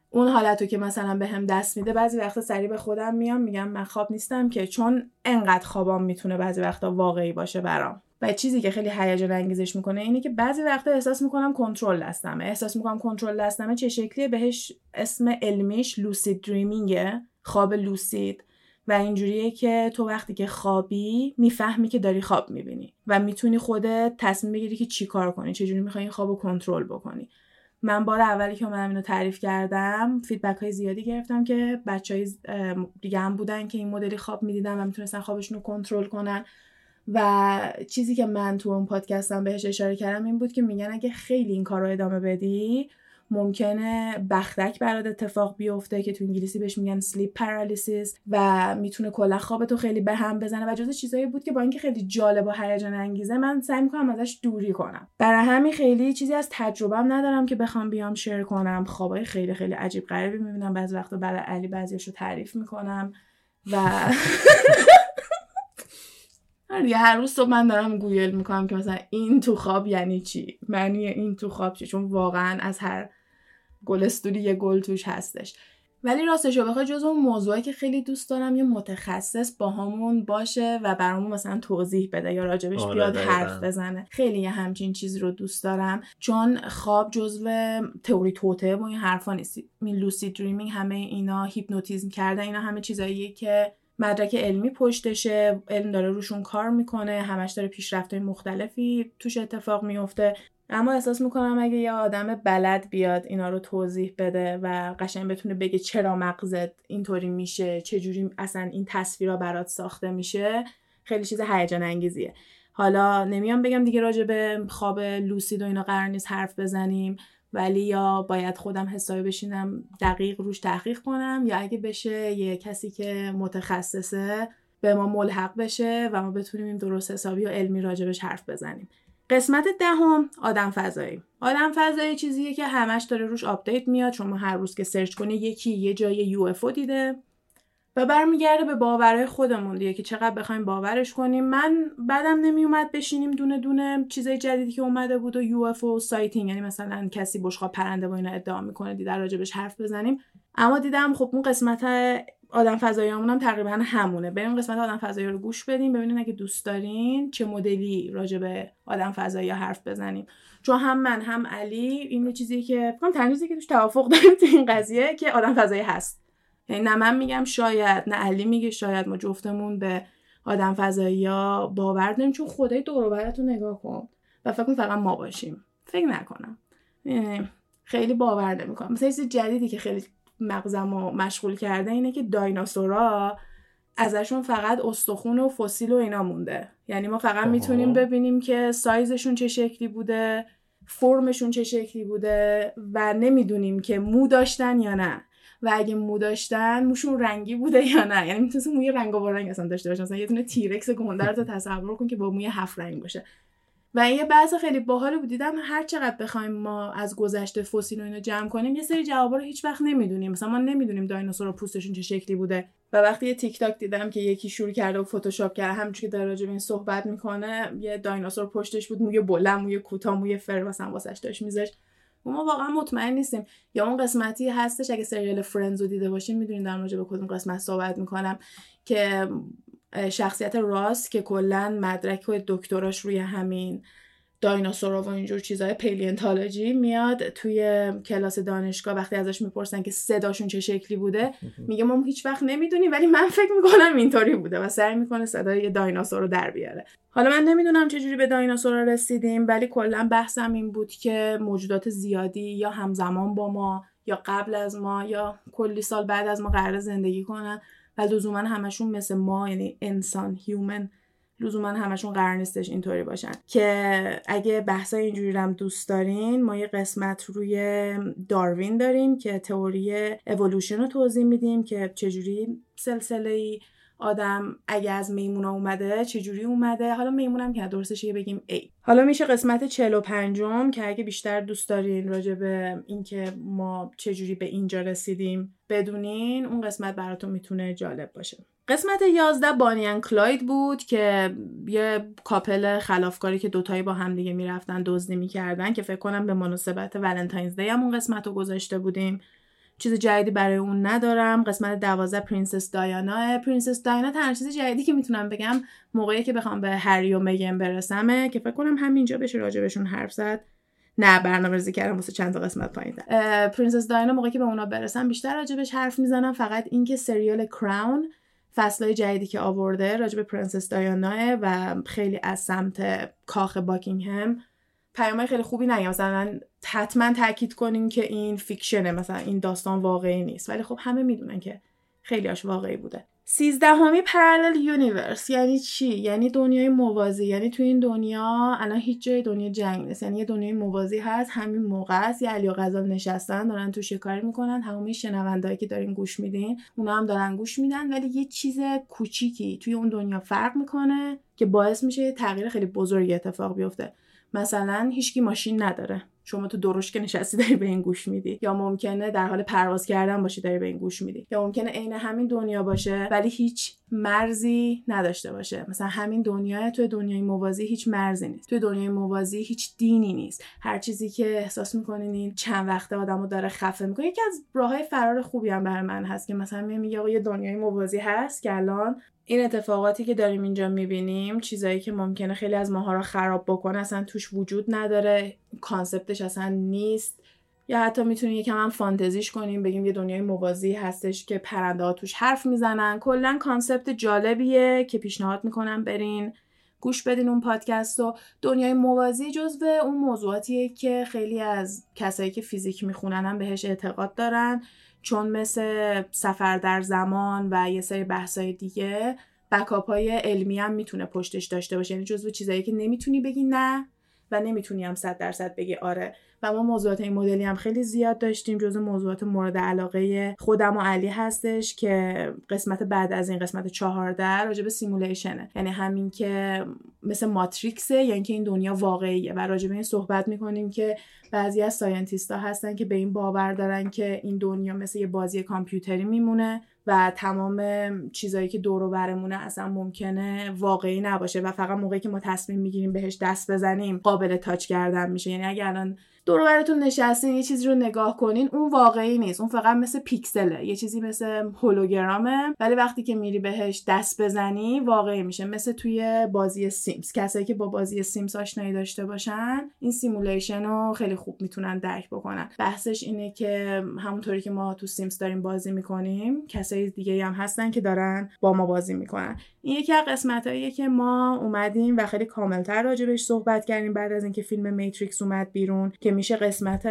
اون حالتو که مثلا به هم دست میده بعضی وقتا سریع به خودم میام میگم من خواب نیستم که چون انقدر خوابام می‌تونه بعضی وقتا واقعی باشه برام. و چیزی که خیلی هیجان انگیزش می‌کنه اینه که بعضی وقتا احساس می‌کنم کنترل دستمه احساس می‌کنم کنترل دستمه چه شکلیه؟ بهش اسم علمیش لوسید دریمینگه خواب لوسید و اینجوریه که تو وقتی که خوابی می‌فهمی که داری خواب می‌بینی و می‌تونی خودت تصمیم بگیری که چی کار کنی چجوری می‌خوای این خواب رو کنترل بکنی. من بار اولی که اومدم اینو تعریف کردم feedback های زیادی گرفتم که بچه های دیگه هم بودن که این مدلی خواب می‌دیدن و می‌تونستن خوابشون رو کنترل کنن. و چیزی که من تو اون پادکستم بهش اشاره کردم این بود که میگن اگه خیلی این کار رو ادامه بدی ممکنه بختک برات اتفاق بیفته که تو انگلیسی بهش میگن sleep paralysis و می‌تونه کلا خوابتو خیلی به هم بزنه. و جزو چیزایی بود که با اینکه خیلی جالب و هیجان انگیزه من سعی می‌کنم ازش دوری کنم. برای همین خیلی چیزی از تجربهم ندارم که بخوام بیام share کنم. خوابای خیلی خیلی عجیب غریبی می‌بینم. بعضی وقتا برای علی بعضیاشو تعریف می‌کنم و <laughs> آره هر روز صبح من دارم گوگل می‌کنم که مثلا این تو خواب یعنی چی؟ معنی این تو خواب چی؟ چون واقعا از هر گلستوری یه گل توش هستش. ولی راستش رو بخوای جز اون موضوعی که خیلی دوست دارم یه متخصص باهامون باشه و برامون مثلا توضیح بده یا راجبش آره بیاد حرف بزنه. خیلی یه همچین چیزی رو دوست دارم. چون خواب جزو تئوری توطئه و این حرفا نیست. می lucid dreaming همه اینا هیپنوتیزم کردن اینا همه چیزاییه که مدرک علمی پشتشه علم داره روشون کار می‌کنه همش داره پیشرفت مختلفی توش اتفاق میفته. اما احساس می‌کنم اگه یه آدم بلد بیاد اینا رو توضیح بده و قشنگ بتونه بگه چرا مغزت اینطوری میشه چجوری اصلا این تصویرا برات ساخته میشه خیلی چیز هیجان انگیزیه. حالا نمیام بگم دیگه راجع به خواب لوسید و اینا قرار نیست حرف بزنیم. ولی یا باید خودم حسابی بشینم دقیق روش تحقیق کنم یا اگه بشه یه کسی که متخصصه به ما ملحق بشه و ما بتونیم این درست حسابی و علمی راجبش حرف بزنیم. قسمت دهم آدم فضایی. آدم فضایی چیزیه که همش داره روش update میاد. شما هر روز که search کنی یکی یه جا UFO دیده. و برمیگرده به باورهای خودمون دیگه که چقدر بخوایم باورش کنیم. من بدم نمیومد بشینیم دونه دونه چیزای جدیدی که اومده بود و UFO sighting یعنی مثلا کسی بشقاب پرنده و اینا ادعا می‌کنه دیدن راجبش حرف بزنیم. اما دیدم خب اون قسمت آدم فضاییامون هم تقریبا همونه. بریم قسمت آدم فضایی رو گوش بدیم ببینین اگه دوست دارین چه مدلی راجع به آدم فضایی حرف بزنیم. چون هم من هم علی این چیزی که فکر تنظیمی که توش توافق داریم تو این قضیه که آدم فضایی هست. یعنی نه من میگم شاید نه علی میگه شاید ما جفتمون به آدم فضایی ها باور داریم چون خدای دور رو نگاه کن و فکر کن فقط ما باشیم. فکر نکنم. یعنی خیلی باور نمی‌کنم. مثلا چیز جدیدی که خیلی مغزم رو مشغول کرده اینه که دایناسورا ازشون فقط استخون و فسیل و اینا مونده. یعنی ما فقط می‌تونیم ببینیم که سایزشون چه شکلی بوده فرمشون چه شکلی بوده و نمی‌دونیم که مو داشتن یا نه. و اگه مو داشتن موشون رنگی بوده یا نه؟ یعنی می‌تونست موی رنگ و رنگ اصلا داشته باشه. مثلا یه دونه تیرکس گنده رو تصور کن که با موی هفت رنگ باشه. و یه بحث خیلی باحال بود. دیدم هر چقدر بخوایم ما از گذشته فسیل و اینو جمع کنیم یه سری جوابا رو هیچ وقت نمی‌دونیم. مثلا ما نمی‌دونیم دایناسورا پوستشون چه شکلی بوده. و وقتی یه تیک تاک دیدم که یکی شروع کرده و فتوشاپ کرده همونجوری که در راجع این صحبت می‌کنه یه دایناسور پشتش بود موی بلند موی کوتاه موی فر مثلا واسش داشت میذاشت. ما واقعا مطمئن نیستیم. یا اون قسمتی هستش اگه سریال Friends رو دیده باشین می‌دونین در مورد به کدوم قسمت صحبت می‌کنم. که شخصیت راست که کلا مدرک و دکتراش روی همین دایناسورا و اینجور چیزهای پلیونتولوژی میاد توی کلاس دانشگاه وقتی ازش می‌پرسن که صداشون چه شکلی بوده میگه ما هیچ وقت نمی‌دونیم ولی من فکر می‌کنم اینطوری بوده و سعی می‌کنه صدای یه دایناسور رو در بیاره. حالا من نمی‌دونم چجوری به دایناسورا رسیدیم ولی کلا بحثم این بود که موجودات زیادی یا همزمان با ما یا قبل از ما یا کلی سال بعد از ما قرار زندگی کنن و لزوما همشون مثل ما یعنی انسان هیومن لزوما همشون قرار نیستش اینطوری باشن. که اگه بحثای اینجوری هم دوست دارین ما یه قسمت روی داروین داریم که تئوری اولوشن رو توضیح میدیم که چجوری سلسله آدم اگه از میمونا اومده چجوری اومده؟ حالا میمونم که درستش یه بگیم ای حالا میشه قسمت 45 که اگه بیشتر دوست دارین راجع به اینکه ما چجوری به اینجا رسیدیم بدونین اون قسمت براتون می‌تونه جالب باشه. قسمت 11 بانیان کلاید بود که یه couple خلافکاری که دوتایی با هم دیگه می‌رفتن دزدی می‌کردن که فکر کنم به مناسبت Valentine's Day هم اون قسمت رو گذاشته بودیم. چیز جدیدی برای اون ندارم. قسمت دوازده پرنسس دایانا. پرنسس دایانا تنها چیز جدیدی که می‌تونم بگم موقعی که بخوام به هری و مگن برسمه که فکر کنم همینجا بشه راجبشون حرف زد. نه برنامه ریزی کردم واسه چند تا قسمت پایین پرنسس دایانا موقعی که به اونا برسم بیشتر راجبش حرف می‌زنم. فقط اینکه سریال Crown فصلهای جدیدی که آورده راجب پرنسس دایانا و خیلی از سمت کاخ باکینگهم پیامهای خیلی خوبی نگم مثلا حتما تاکید کنین که این fiction ه مثلا این داستان واقعی نیست. ولی خب همه می‌دونن که خیلیاش واقعی بوده. سیزدهمی parallel universe یعنی چی؟ یعنی دنیای موازی. یعنی تو این دنیا الان هیچ جای دنیا جنگ نیست. یعنی یه دنیای موازی هست. همین موقع است. یه علی و غزال نشستن دارن تو شکاری می‌کنن. تمامی شنوندهایی که دارین گوش میدین اونا هم دارن گوش میدن. ولی یه چیز کوچیکی توی اون دنیا فرق می‌کنه که باعث میشه یه تغییر خیلی بزرگی اتفاق بیفته. مثلا هیچکی ماشین نداره. شما تو دروش که نشستی داری به این گوش میدی. یا ممکنه در حال پرواز کردن باشی داری به این گوش میدی. یا ممکنه عین همین دنیا باشه ولی هیچ مرزی نداشته باشه. مثلا همین دنیا تو دنیای موازی هیچ مرزی نیست. تو دنیای موازی هیچ دینی نیست. هر چیزی که احساس می‌کنین این چند وقته آدمو داره خفه می‌کنه. یکی از راههای فرار خوبی هم برای من هست که مثلا میگه یه دنیای موازی هست که الان این اتفاقاتی که داریم اینجا می‌بینیم چیزایی که ممکنه خیلی از ماها رو خراب بکنه اصلا توش وجود نداره. کانسپتش اصلا نیست. یا حتی می‌تونیم یکم هم فانتزیش کنیم بگیم یه دنیای موازی هستش که پرنده ها توش حرف می‌زنن. کلا concept جالبیه که پیشنهاد می‌کنم برین گوش بدین اون پادکست و دنیای موازی جزو اون موضوعاتیه که خیلی از کسایی که فیزیک می‌خونن هم بهش اعتقاد دارن. چون مثل سفر در زمان و یه سری بحثای دیگه backup های علمی هم می‌تونه پشتش داشته باشه. یعنی جزو چیزایی که نمی‌تونی بگی نه. و نمی‌تونی هم صد درصد بگی آره. و ما موضوعات این مدلی هم خیلی زیاد داشتیم جزو موضوعات مورد علاقه خودم و علی هستش که قسمت بعد از این قسمت چهارده راجع به simulation ه یعنی همین که مثل Matrix ه یا اینکه این دنیا واقعیه. و راجع به این صحبت می‌کنیم که بعضی از scientist هستن که به این باور دارن که این دنیا مثل یه بازی کامپیوتری میمونه. و تمام چیزایی که دور و برمونه اصلا ممکنه واقعی نباشه و فقط موقعی که ما تصمیم می‌گیریم بهش دست بزنیم قابل touch کردن میشه. یعنی اگه الان دور و برتون نشستین یه چیزی رو نگاه کنین اون واقعی نیست. اون فقط مثل پیکسله یه چیزی مثل هولوگرامه. ولی وقتی که میری بهش دست بزنی واقعی میشه. مثل توی بازی Sims. کسایی که با بازی Sims آشنایی داشته باشن این simulation رو خیلی خوب می‌تونن درک بکنن. بحثش اینه که همونطوری که ما تو Sims داریم بازی می‌کنیم کسای دیگه هم هستن که دارن با ما بازی می‌کنن. این یکی از قسمتاییه که ما اومدیم و خیلی کاملتر راجبش صحبت کردیم بعد از اینکه فیلم Matrix اومد بیرون که میشه قسمت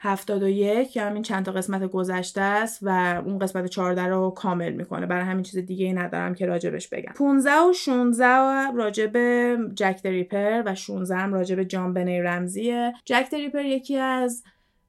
71 یا همین چند تا قسمت گذشته است و اون قسمت 14 رو کامل می‌کنه. برای همین چیز دیگه ای ندارم که راجبش بگم. 15 و 16 راجب جک ریپر و 16 هم راجب جان بنی رمزیه. جک ریپر یکی از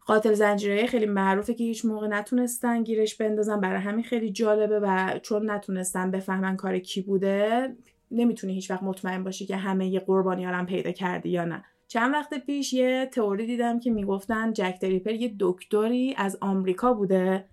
قاتل زنجیره خیلی معروفه که هیچ موقع نتونستن گیرش بندازن. برای همین خیلی جالبه و چون نتونستن بفهمن کار کی بوده نمی‌تونی هیچ وقت مطمئن باشی که همه یه قربانی پیدا کردی یا نه. چند وقت پیش یه تئوری دیدم که می‌گفتن جک دریپر یه دکتری از آمریکا بوده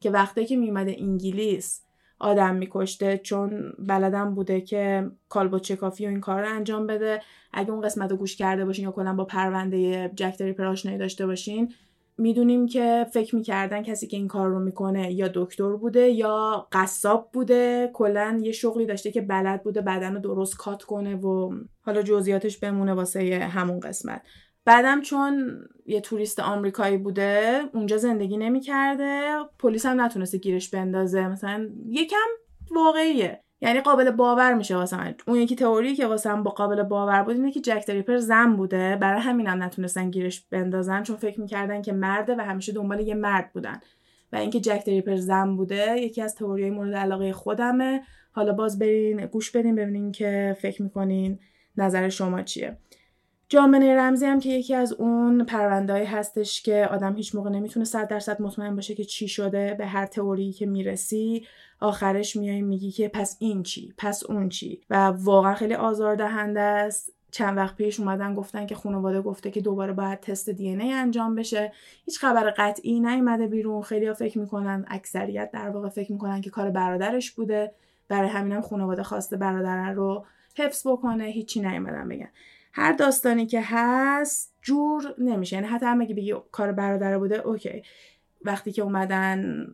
که وقتی که میومده انگلیس آدم میکشته چون بلدم بوده که کالبو چکافی و این کار رو انجام بده. اگه اون قسمت رو گوش کرده باشین یا کلا با پرونده جک دریپر آشنایی داشته باشین می‌دونیم که فکر می‌کردن کسی که این کار رو می‌کنه یا دکتر بوده یا قصاب بوده کلا یه شغلی داشته که بلد بوده بدن رو درست کات کنه و حالا جزئیاتش بمونه واسه همون قسمت. بعدم چون یه توریست آمریکایی بوده اونجا زندگی نمی‌کرده پلیس هم نتونسته گیرش بندازه. مثلا یکم واقعیه. یعنی قابل باور میشه واسه من. اون یکی تئوری که واسه با قابل باور بود اینه که جک دریپر زن بوده. برای همینم نتونستن گیرش بندازن چون فکر می‌کردن که مرده و همیشه دنبال یه مرد بودن. و اینکه جک دریپر زن بوده یکی از تئوریای مورد علاقه خودمه. حالا باز برین گوش بدین ببینین که فکر می‌کنین نظر شما چیه. جامعه رمزی هم که یکی از اون پروندهایی هستش که آدم هیچ موقع نمی‌تونه صد درصد مطمئن باشه که چی شده به هر تئوری که می‌رسی آخرش میای میگی که پس این چی؟ پس اون چی؟ و واقعا خیلی آزاردهنده است. چند وقت پیش اومدن گفتن که خانواده گفته که دوباره باید تست دی ای انجام بشه. هیچ خبر قطعی نیومده بیرون. خیلی ها فکر می‌کنن اکثریت در واقع فکر می‌کنن که کار برادرش بوده. برای همینم هم خانواده خواسته برادر رو حفظ بکنه. هیچی نیومدن بگن. هر داستانی که هست جور نمیشه. یعنی حتی هم اگه بگی کار برادر بوده اوکی. وقتی که اومدن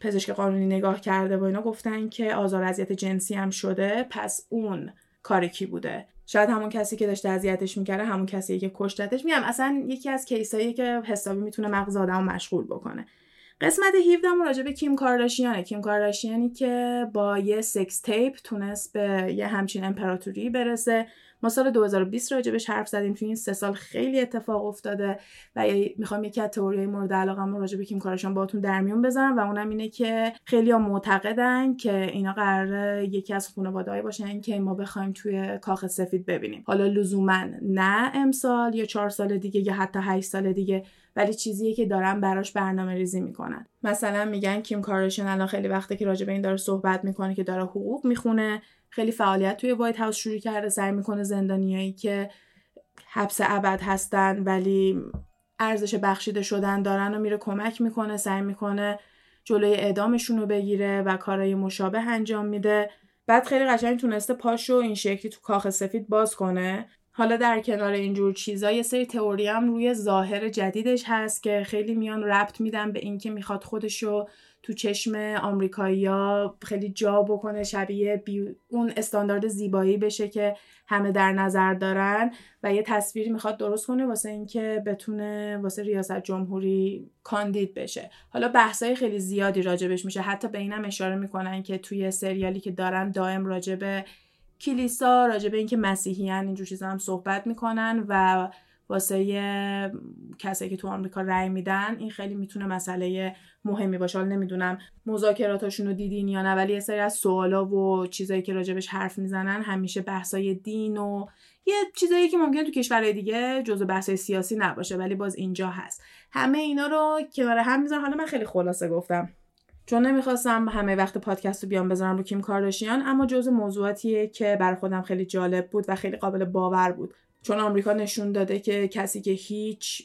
پزشک قانونی نگاه کرده و اینا گفتن که آزار اذیت جنسی هم شده پس اون کار کی بوده؟ شاید همون کسی که داشته اذیتش می‌کرده همون کسی که کشتتش. میگم اصلا یکی از کیسایی که حسابی می‌تونه مغز آدم مشغول بکنه. قسمت 17 راجع به کیم کارداشیانه. کیم کارداشیانی که با یه سکس تیپ تونست به یه همچین امپراتوری برسه. ما سال 2020 راجبش حرف زدیم. توی این سه سال خیلی اتفاق افتاده و می‌خوام یکی از تئوریای مورد علاقه راجع به کیم کارشان باهاتون در میون بذارم و اونم اینه که خیلی ها معتقدن که اینا قرار یکی از خانواده‌ای باشن که ما بخوایم توی کاخ سفید ببینیم. حالا لزوما نه امسال یا چهار سال دیگه یا حتی 8 سال دیگه. ولی چیزیه که دارن براش برنامه ریزی می‌کنن. مثلا میگن کیم کارشن الان خیلی وقته که راجع به این داره صحبت می‌کنه که داره حقوق می‌خونه خیلی فعالیت توی وایت هاوس شروع کرده سعی می‌کنه زندانیایی که حبس ابد هستن ولی ارزش بخشیده شدن دارن و میره کمک می‌کنه سعی می‌کنه جلوی اعدامشون رو بگیره و کارهای مشابه انجام میده. بعد خیلی قشنگ تونسته پاشو این شکلی تو کاخ سفید باز کنه. حالا در کنار اینجور چیزا یه سری تئوری هم روی ظاهر جدیدش هست که خیلی میان ربط میدن به اینکه می‌خواد خودشو تو چشم آمریکایی‌ها خیلی جا بکنه شبیه اون استاندارد زیبایی بشه که همه در نظر دارن و یه تصویری می‌خواد درست کنه واسه اینکه بتونه واسه ریاست جمهوری کاندید بشه. حالا بحثای خیلی زیادی راجبش میشه. حتی به اینم اشاره می‌کنن که توی سریالی که دارن دائم راجب کلیسا راجب اینکه مسیحیان اینجور چیزا هم صحبت می‌کنن و واسه کسایی که تو آمریکا رأی میدن این خیلی می‌تونه مسئله مهمی باشه. حالا نمی‌دونم مذاکراتاشون رو دیدین یا نه ولی یه سری از سوالا و چیزایی که راجبش حرف می‌زنن همیشه بحثای دین و یه چیزایی که ممکنه تو کشورهای دیگه جزو بحثای سیاسی نباشه ولی باز اینجا هست. همه اینا رو کنار هم می‌ذارم حالا من خیلی خلاصه گفتم. چون نمی‌خواستم همه وقت پادکست رو بیام بذارم رو کیم کارداشیان اما جزو موضوعاتیه که برا خودم خیلی جالب بود و خیلی قابل باور بود. چون آمریکا نشون داده که کسی که هیچ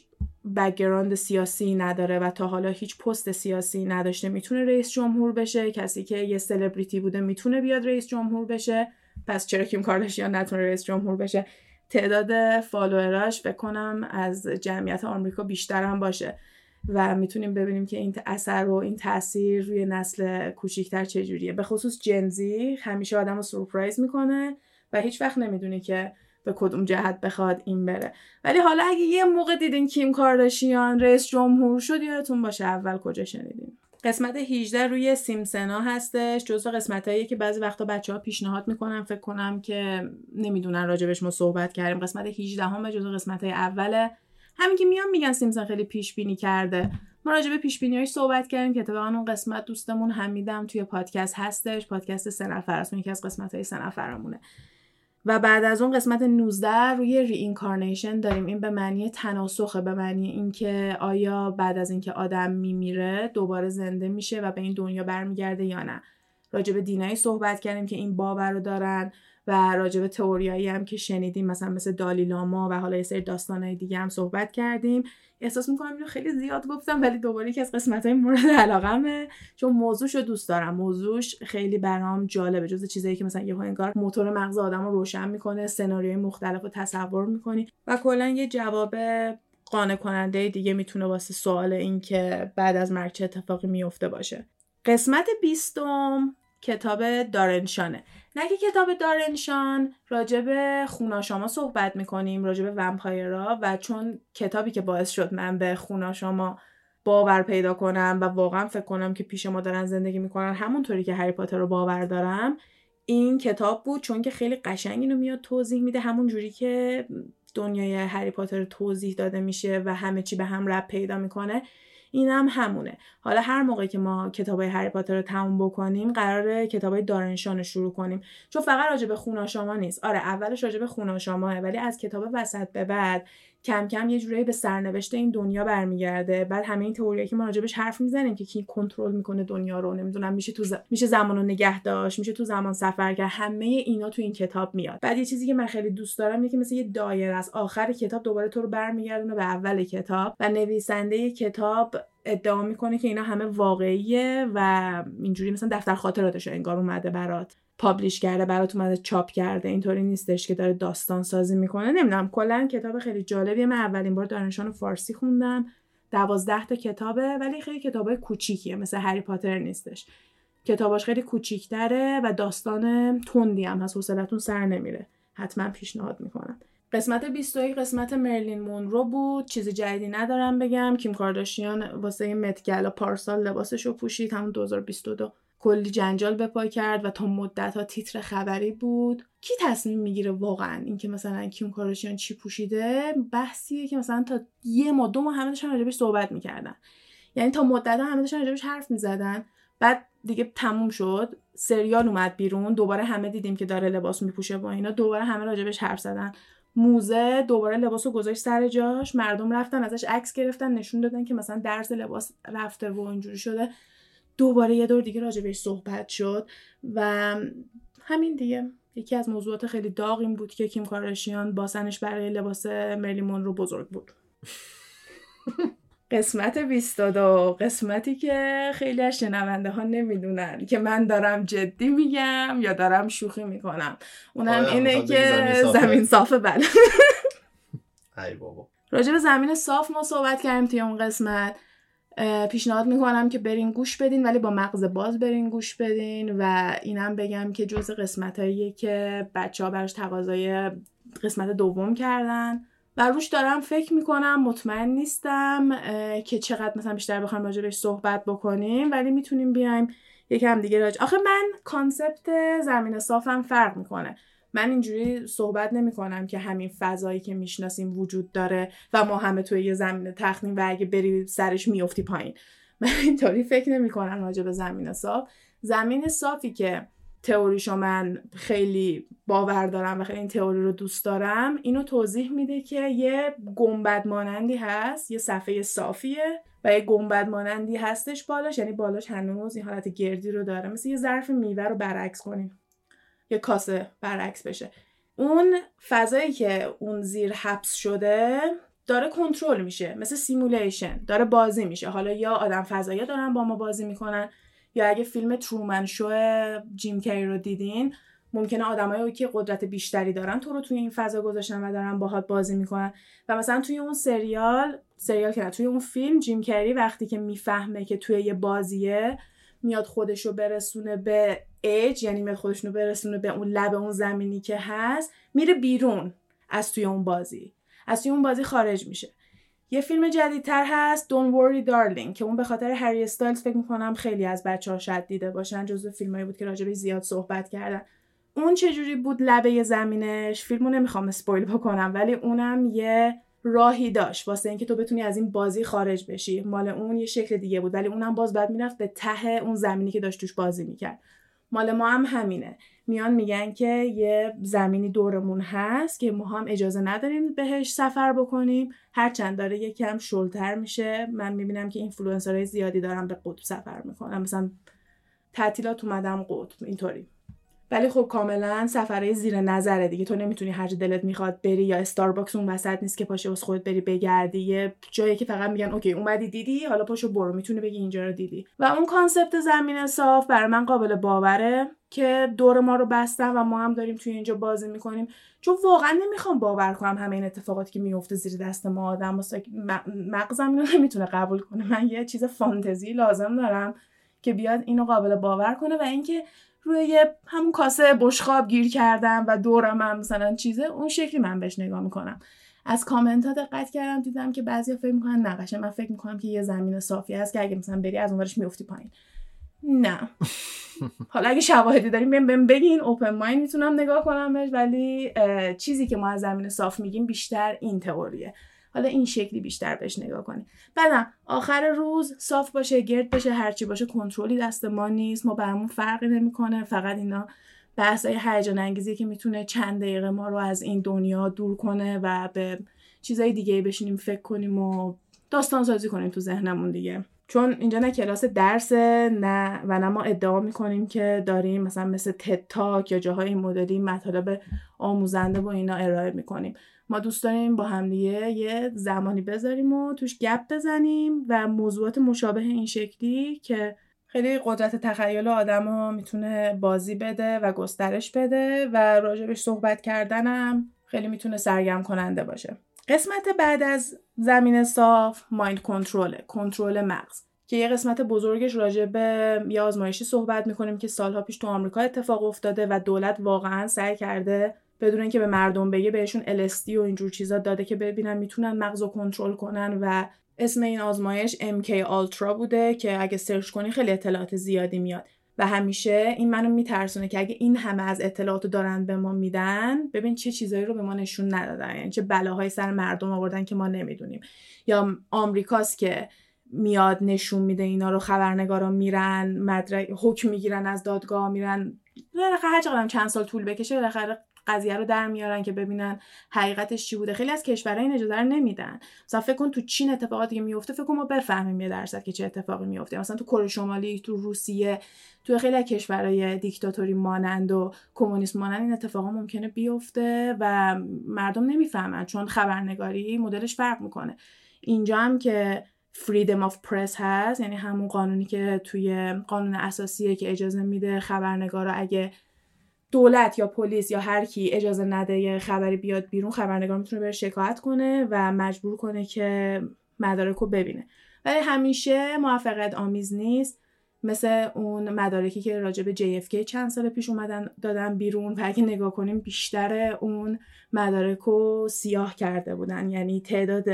background سیاسی نداره و تا حالا هیچ پست سیاسی نداشته می‌تونه رئیس جمهور بشه. کسی که یه سلبریتی بوده می‌تونه بیاد رئیس جمهور بشه. پس چرا کیم کارداشیان نتونه رئیس جمهور بشه؟ تعداد follower اش فکر کنم از جمعیت آمریکا بیشتر هم باشه. و می‌تونیم ببینیم که این اثر و این تاثیر روی نسل کوچیکتر چجوریه. به خصوص جنزی همیشه آدم رو سورپرایز می‌کنه و هیچ وقت نمی‌دونی که به کدوم جهت بخواد این بره. ولی حالا اگه یه موقع دیدین کیم کارداشیان رئیس جمهور شد یادتون باشه اول کجا شنیدین؟ قسمت 18 روی سیمسنا هستش جزو قسمت که بعضی وقتا بچه ها پیشنهاد می‌کنن فکر کنم که نمی‌دونن راجبش ما صحبت کردیم. قسمت 18 هم جزو قسمت های اوله. همین که میان میگن سیمسن خیلی پیش بینی کرده. ما راجع به پیش بینی صحبت کردیم که اتفاقا اون قسمت دوستمون حمیدم توی پادکست هستش. پادکست سه نفر است. یکی از قسمت های سه نفرمونه. و بعد از اون قسمت 19 روی ری داریم. این به معنی تناسخه به معنی اینکه آیا بعد از اینکه آدم میمیره دوباره زنده میشه و به این دنیا برمیگرده یا نه. راجع به دینایی صحبت کردیم که این باور رو دارن. و راجع به تئوریایی هم که شنیدیم مثلا مثل دالیلاما و حالا یه سری داستانهای دیگه هم صحبت کردیم. احساس می‌کنم اینو خیلی زیاد گفتم ولی دوباره یکی از قسمت های مورد علاقمه. چون موضوعش رو دوست دارم. موضوعش خیلی برام جالبه. جز چیزایی که مثلا یه انگار موتور مغز آدم رو روشن می‌کنه سناریوهای مختلف رو تصور می‌کنی و کلا یه جواب قانع کننده دیگه می‌تونه واسه سوال این که بعد از مرگ چه اتفاقی میفته باشه. قسمت بیستم کتاب دارنشانه. نه که کتاب دارنشان راجب خوناشاما صحبت می‌کنیم راجب ومپایرا و چون کتابی که باعث شد من به خوناشاما باور پیدا کنم و واقعا فکر کنم که پیش ما دارن زندگی می‌کنن همونطوری که هری پاتر رو باور دارم این کتاب بود چون که خیلی قشنگ اینو میاد توضیح میده همون جوری که دنیای هری پاتر توضیح داده میشه و همه چی به هم رب پیدا می‌کنه. این هم همونه. حالا هر موقعی که ما کتابای هری پاتر رو تموم بکنیم قرار کتابای دارنشان رو شروع کنیم. چون فقط راجع به خوناشاما نیست. آره اولش راجع به خوناشاماه ولی از کتاب وسط به بعد کم کم یه جورایی به سرنوشت این دنیا برمیگرده. بعد همه این تئوریایی که ما راجبش حرف می‌زنیم که کی کنترل می‌کنه دنیا رو نمی‌دونم میشه تو ز... میشه زمان رو نگه داشت میشه تو زمان سفر کرد. همه اینا تو این کتاب میاد. بعد یه چیزی که من خیلی دوست دارم اینه که مثل یه دایره از آخر کتاب دوباره تو رو برمیگردونه به اول کتاب و نویسنده کتاب ادعا می‌کنه که اینا همه واقعیه و اینجوری مثلا دفتر خاطراتش انگار اومده برات. پابلیش کرده برات اومده چاپ کرده اینطوری نیستش که داره داستان سازی می‌کنه. نمی‌دونم کلا کتاب خیلی جالبیه. من اولین بار دانشان فارسی خوندم. دوازده تا کتابه ولی خیلی کتابای کوچیکیه مثل هری پاتر نیستش. کتاباش خیلی کوچیکتره و داستان تندی هم هست حوصلتون سر نمیره. حتما پیشنهاد می‌کنم. قسمت 21 قسمت مرلین مونرو بود. چیز جدیدی ندارم بگم. کیم کارداشیان واسه متگلا پارسال لباسش رو پوشید. همون 2022 کلی جنجال به پا کرد و تا مدت ها تیتر خبری بود. کی تصمیم می‌گیره واقعا اینکه مثلا کیم کارداشیان چی پوشیده؟ بحثیه که مثلا تا یه ما دو ماه همه داشتن راجبش صحبت می‌کردن. یعنی تا مدت ها همه داشتن راجبش حرف می‌زدن. بعد دیگه تموم شد. سریال اومد بیرون. دوباره همه دیدیم که داره لباس میپوشه با اینا. دوباره همه راجبش حرف زدن. موزه دوباره لباس رو گذاشت سر جاش. مردم رفتن ازش عکس گرفتن نشون دادن که مثلا درز لباس رفته و اینجوری شده. دوباره یه دور دیگه راجع بهش صحبت شد و همین دیگه. یکی از موضوعات خیلی داغ این بود که کیم کارشیان باسنش برای لباس مرلیمون رو بزرگ بود <laughs> قسمت 22 قسمتی که خیلی از شنونده ها نمی‌دونن که من دارم جدی میگم یا دارم شوخی می‌کنم. اونم اینه که زمین صافه بله. ای بابا. راجع به زمین صاف ما صحبت کردیم توی اون قسمت. پیشنهاد می‌کنم که برین گوش بدین ولی با مغز باز برین گوش بدین و اینم بگم که جز قسمت که بچه ها براش تقاضای قسمت دوم کردن. و روش دارم فکر می‌کنم مطمئن نیستم که چقدر مثلا بیشتر بخوایم بهش صحبت بکنیم ولی می‌تونیم بیایم یکم دیگه راجع آخه من کانسپت زمین صافم فرق می‌کنه. من اینجوری صحبت نمی کنم که همین فضایی که می‌شناسیم وجود داره و ما همه توی یه زمین تخمین و اگه بری سرش میفتی پایین. من اینطوری فکر نمی کنم راجع به زمین صاف زمین صافی که تئوریشو من خیلی باور دارم و خیلی این تئوری رو دوست دارم اینو توضیح میده که یه گنبد مانندی هست یه صفحه صافیه و یه گنبد مانندی هستش بالاش یعنی بالاش هنوز این حالت گردی رو داره. مثل یه ظرف میوه رو برعکس کنیم. یه کاسه برعکس بشه. اون فضایی که اون زیر حبس شده داره کنترل میشه مثل simulation داره بازی میشه. حالا یا آدم فضایی دارن با ما بازی می‌کنن یا اگه فیلم ترومن شو جیم کری رو دیدین ممکنه آدمایی که قدرت بیشتری دارن تو رو توی این فضا گذاشتن و دارن باهات بازی می‌کنن. و مثلا توی اون سریال سریال که توی اون فیلم جیم کری وقتی که می‌فهمه که توی یه بازیه میاد خودش رو برسونه به اج یعنی میاد خودش رو برسونه به اون لب اون زمینی که هست میره بیرون از توی اون بازی. از توی اون بازی خارج میشه. یه فیلم جدیدتر هست Don't Worry Darling که اون به خاطر هری استایلز فکر می‌کنم خیلی از بچه ها شاید دیده باشن جزو فیلمایی بود که راجبش زیاد صحبت کردن. اون چجوری بود لبه زمینش؟ فیلمو نمی‌خوام spoil بکنم ولی اونم یه راهی داشت. واسه اینکه تو بتونی از این بازی خارج بشی. مال اون یه شکل دیگه بود. ولی اونم باز بعد می‌رفت به ته اون زمینی که داشت توش بازی می‌کرد. مال ما هم همینه. میان میگن که یه زمینی دورمون هست که ما هم اجازه نداریم بهش سفر بکنیم. هرچند داره یکم شلتر میشه. من می‌بینم که اینفلوئنسرهای زیادی دارن به قطب سفر می‌کنن. مثلا تعطیلات اومدم قطب. اینطوری. ولی خب کاملا سفرهای زیر نظره دیگه. تو نمی‌تونی هر دلت می‌خواد بری یا استارباکس اون وسط نیست که پاشه واسه خودت بری بگردی. یه جایی که فقط میگن okay اومدی دیدی حالا پاشو برو. می‌تونی بگی اینجا رو دیدی. و اون concept زمین صاف برای من قابل باوره که دور ما رو بستن و ما هم داریم توی اینجا بازی می‌کنیم. چون واقعا نمی‌خوام باور کنم همه این اتفاقاتی که میفته زیر دست ما آدم. مغزم اینو نمی‌تونه قبول کنه. من یه چیز فانتزی لازم دارم. که بیاد اینو قابل باور کنه و اینکه روی یه همون کاسه بشخاب گیر کردم و دورم هم مثلا چیزه اون شکلی من بهش نگاه می‌کنم. از کامنت ها دقت کردم دیدم که بعضیا فکر می‌کنن نقشه من فکر می‌کنم که یه زمین صافی هست که اگه مثلا بری از اونورش میفتی پایین. نه. <laughs> حالا اگه شواهدی داریم بهم بهم بگین اوپن مایند می‌تونم نگاه کنم بهش ولی چیزی که ما از زمین صاف میگیم بیشتر این تئوریه. حالا این شکلی بیشتر بهش نگاه کنیم بعدم آخر روز صاف باشه گرد بشه هرچی باشه کنترلی دست ما نیست. ما برامون فرقی نمی‌کنه. فقط اینا بحثای هیجان انگیزی که می‌تونه چند دقیقه ما رو از این دنیا دور کنه و به چیزای دیگه بشینیم فکر کنیم و داستان سازی کنیم تو ذهنمون دیگه. چون اینجا نه کلاس درس نه و نه ما ادعا می‌کنیم که داریم مثلا مثل تتاک یا جاهای مدلی مطالب آموزنده و اینا ارائه می‌کنیم. ما دوست داریم با همدیگه یه زمانی بذاریم و توش گپ بزنیم و موضوعات مشابه این شکلی که خیلی قدرت تخیل آدم ها می‌تونه بازی بده و گسترش بده و راجبش صحبت کردنم خیلی می‌تونه سرگرم کننده باشه. قسمت بعد از زمین صاف مایند کنترله کنترل مغز که یه قسمت بزرگش راجع به یه آزمایشی صحبت می‌کنیم که سالها پیش تو آمریکا اتفاق افتاده و دولت واقعا سعی کرده بدون اینکه به مردم بگه بهشون LSD و اینجور چیزا داده که ببینن می‌تونن مغز رو کنترل کنن و اسم این آزمایش MK Ultra بوده که اگه سرچ کنی خیلی اطلاعات زیادی میاد. و همیشه این منو میترسونه که اگه این همه از اطلاعات دارن به ما میدن ببین چه چیزایی رو به ما نشون ندادن. یعنی چه بلاهایی سر مردم آوردن که ما نمی‌دونیم. یا آمریکاست که میاد نشون میده اینا رو خبرنگارا میرن مدرک حکم می‌گیرن از دادگاه میرن. بالاخره هر چقدر چند سال طول بکشه بالاخره قضیه رو در میارن که ببینن حقیقتش چی بوده. خیلی از کشورها این اجازه رو نمیدن. مثلا فکر کن تو چین اتفاقاتی که میفته فکر کن ما بفهمیم یه درصد که چه اتفاقی میفته. مثلا تو کره شمالی تو روسیه تو خیلی از کشورهای دیکتاتوری مانند و کمونیسم مانند این اتفاقا ممکنه بیفته و مردم نمی‌فهمن چون خبرنگاری مدلش فرق می‌کنه. اینجا هم که فریدم آف پرس هست یعنی همون قانونی که توی قانون اساسیه که اجازه میده خبرنگارا اگه دولت یا پلیس یا هر کی اجازه نده یه خبری بیاد بیرون خبرنگار می‌تونه بره شکایت کنه و مجبور کنه که مدارک رو ببینه. ولی همیشه موفقیت آمیز نیست. مثل اون مدارکی که راجع به JFK چند سال پیش اومدن دادن بیرون و اگه نگاه کنیم بیشتر اون مدارک رو سیاه کرده بودن. یعنی تعداد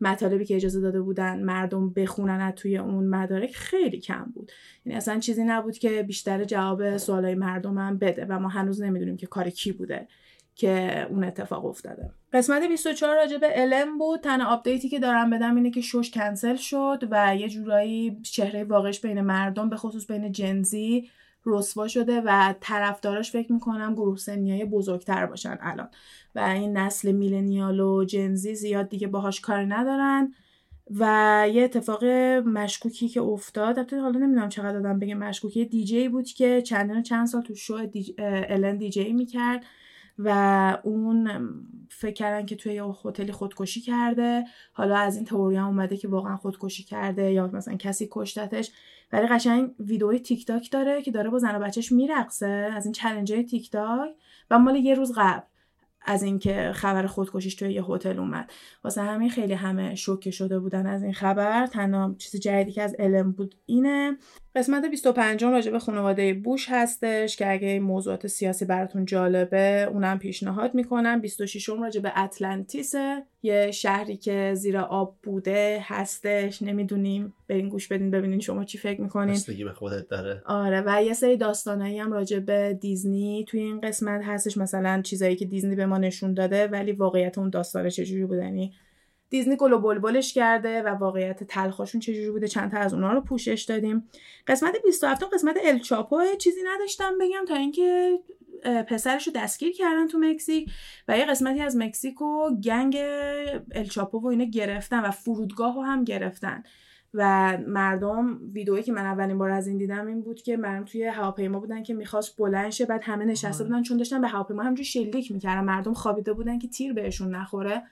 مطالبی که اجازه داده بودن مردم بخونن توی اون مدارک خیلی کم بود. یعنی اصلا چیزی نبود که بیشتر جواب سوالای مردم هم بده و ما هنوز نمی‌دونیم که کار کی بوده که اون اتفاق افتاده. قسمت 24 راجع به علم بود. تنها update ی که دارم بدم اینه که شوش کنسل شد و یه جورایی چهره واقعش بین مردم به خصوص بین Gen Z رسوا شده و طرفداراش فکر می‌کنم گروه سنیای بزرگتر باشن الان. و این نسل millennial و Gen Z زیاد دیگه باهاش کاری ندارن و یه اتفاق مشکوکی که افتاد البته حالا نمی‌دونم چقدر دادم بگم مشکوکی دیجی بود که چندین چند سال تو شو دی... الن دیجی می‌کرد و اون فکر کردن که توی یه هتلی خودکشی کرده حالا از این تئوری هم اومده که واقعا خودکشی کرده یا مثلا کسی کشتتش. ولی قشنگ ویدئوی تیک تاک داره که داره با زن و بچهش میرقصه از این challenge های تیک تاک و مال یه روز قبل از اینکه خبر خودکشیش توی یه هتل اومد. واسه همین خیلی همه شوکه شده بودن از این خبر. تنها چیز جدیدی که از علم بود اینه قسمت 25 راجع به خانواده بوش هستش که اگه موضوعات سیاسی براتون جالبه اونم پیشنهاد می‌کنم. 26 راجع به اتلانتیس یه شهری که زیر آب بوده هستش. نمی‌دونیم. برین گوش بدین ببینین شما چی فکر می‌کنین. به خودت داره. آره و یه سری داستانایی هم راجع به دیزنی توی این قسمت هستش. مثلا چیزایی که دیزنی به ما نشون داده ولی واقعیت اون داستانه چجوری بوده؟ یعنی دیزنی گل و بلبلش کرده و واقعیت تلخاشون چجوری بوده؟ چند تا از اونها رو پوشش دادیم. قسمت 27 قسمت الچاپو چیزی نداشتم بگم تا اینکه پسرش رو دستگیر کردن تو مکزیک و یه قسمتی از مکزیک و گنگ الچاپو و اینا گرفتن و فرودگاه رو هم گرفتن. و مردم ویدئویی که من اولین بار از این دیدم این بود که من توی هواپیما بودن که می‌خواست بلند شه بعد همه نشسته بودن چون داشتن به هواپیما همجوری شلیک می‌کردن. مردم خوابیده بودن که تیر بهشون نخوره.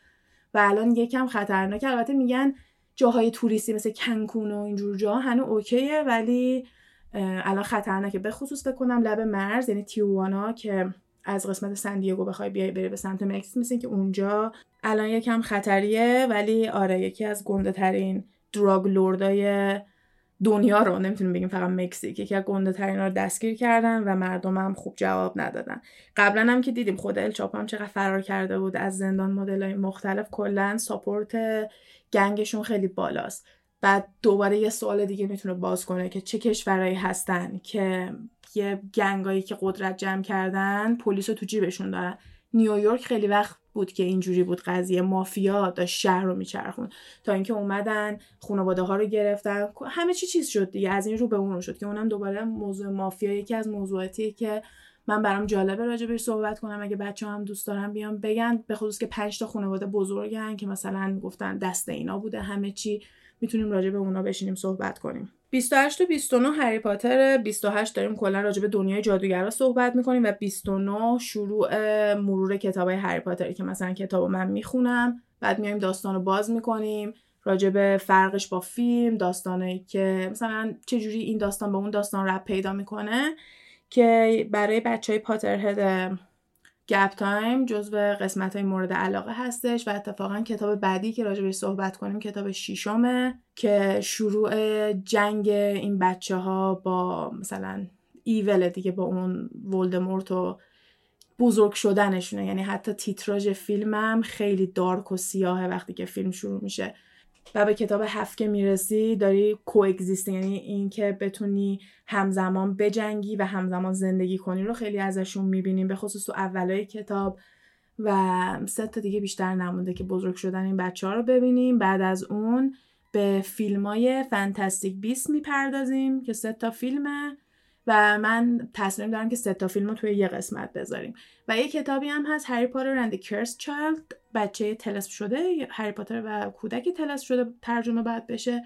و الان یکم خطرناک. البته میگن جاهای توریستی مثل کنکون و اینجور جا هنوز اوکیه ولی الان خطرناکه. به خصوص بکنم لب مرز یعنی تیوانا که از قسمت سندیگو بخوای بیای بری به سمت مکزیک مثل که اونجا الان یکم خطریه. ولی آره یکی از گنده ترین دراگ لوردای دنیا رو نمی‌تونیم بگیم فقط مکزیک. یکی از گنده ترین رو دستگیر کردن و مردم هم خوب جواب ندادن. قبلا هم که دیدیم خود الچاپو هم چقدر فرار کرده بود از زندان مدل های مختلف کلا ساپورت گنگشون خیلی بالاست. بعد دوباره یه سوال دیگه می‌تونه باز کنه که چه کشورهایی هستن که یه گنگایی که قدرت جمع کردن پلیس رو تو جیبشون دارن. نیویورک خیلی وقت بود که اینجوری بود قضیه مافیا داشت شهر رو میچرخون تا اینکه اومدن خانواده ها رو گرفتن همه چی چیز شد دیگه از این رو به اون رو شد که اونم دوباره موضوع مافیا یکی از موضوعاتیه که من برام جالبه راجبش صحبت کنم. اگه بچه هم دوست دارم بیام بگن به خصوص که پنج تا خانواده بزرگن که مثلا گفتن دست اینا بوده همه چی می‌تونیم راجع به اونا بشینیم صحبت کنیم. 28 و 29 هری پاتر 28 داریم کلا راجع به دنیای جادوگرا صحبت می‌کنیم و 29 شروع مرور کتابای هری پاتر که مثلا کتاب من می‌خونم. بعد میایم داستان رو باز می‌کنیم. راجع به فرقش با فیلم داستانه که مثلا چجوری این داستان به اون داستان رب پیدا می‌کنه که برای بچه های Potterhead گپ تایم جزو قسمت های مورد علاقه هستش و اتفاقا کتاب بعدی که راجع صحبت کنیم کتاب شیشمه که شروع جنگ این بچه ها با مثلا evil دیگه با اون ولدمورت و بزرگ شدنشونه. یعنی حتی تیتراژ فیلمم خیلی dark و سیاهه وقتی که فیلم شروع میشه. و به کتاب هفت که می‌رسی داری کو یعنی اینکه بتونی همزمان بجنگی و همزمان زندگی کنی رو خیلی ازشون می‌بینیم به خصوص تو اولای کتاب. و سه تا دیگه بیشتر نمونده که بزرگ شدن این بچه ها رو ببینیم. بعد از اون به فیلم های فانتاستیک بیست می‌پردازیم که سه تا فیلمه. و من تصمیم دارم که سه تا فیلم رو توی یه قسمت بذاریم. و یه کتابی هم هست هری پاتر اند کرس چایلد بچه تلسم شده هری پاتر و کودکی تلسم شده ترجمه بعد بشه.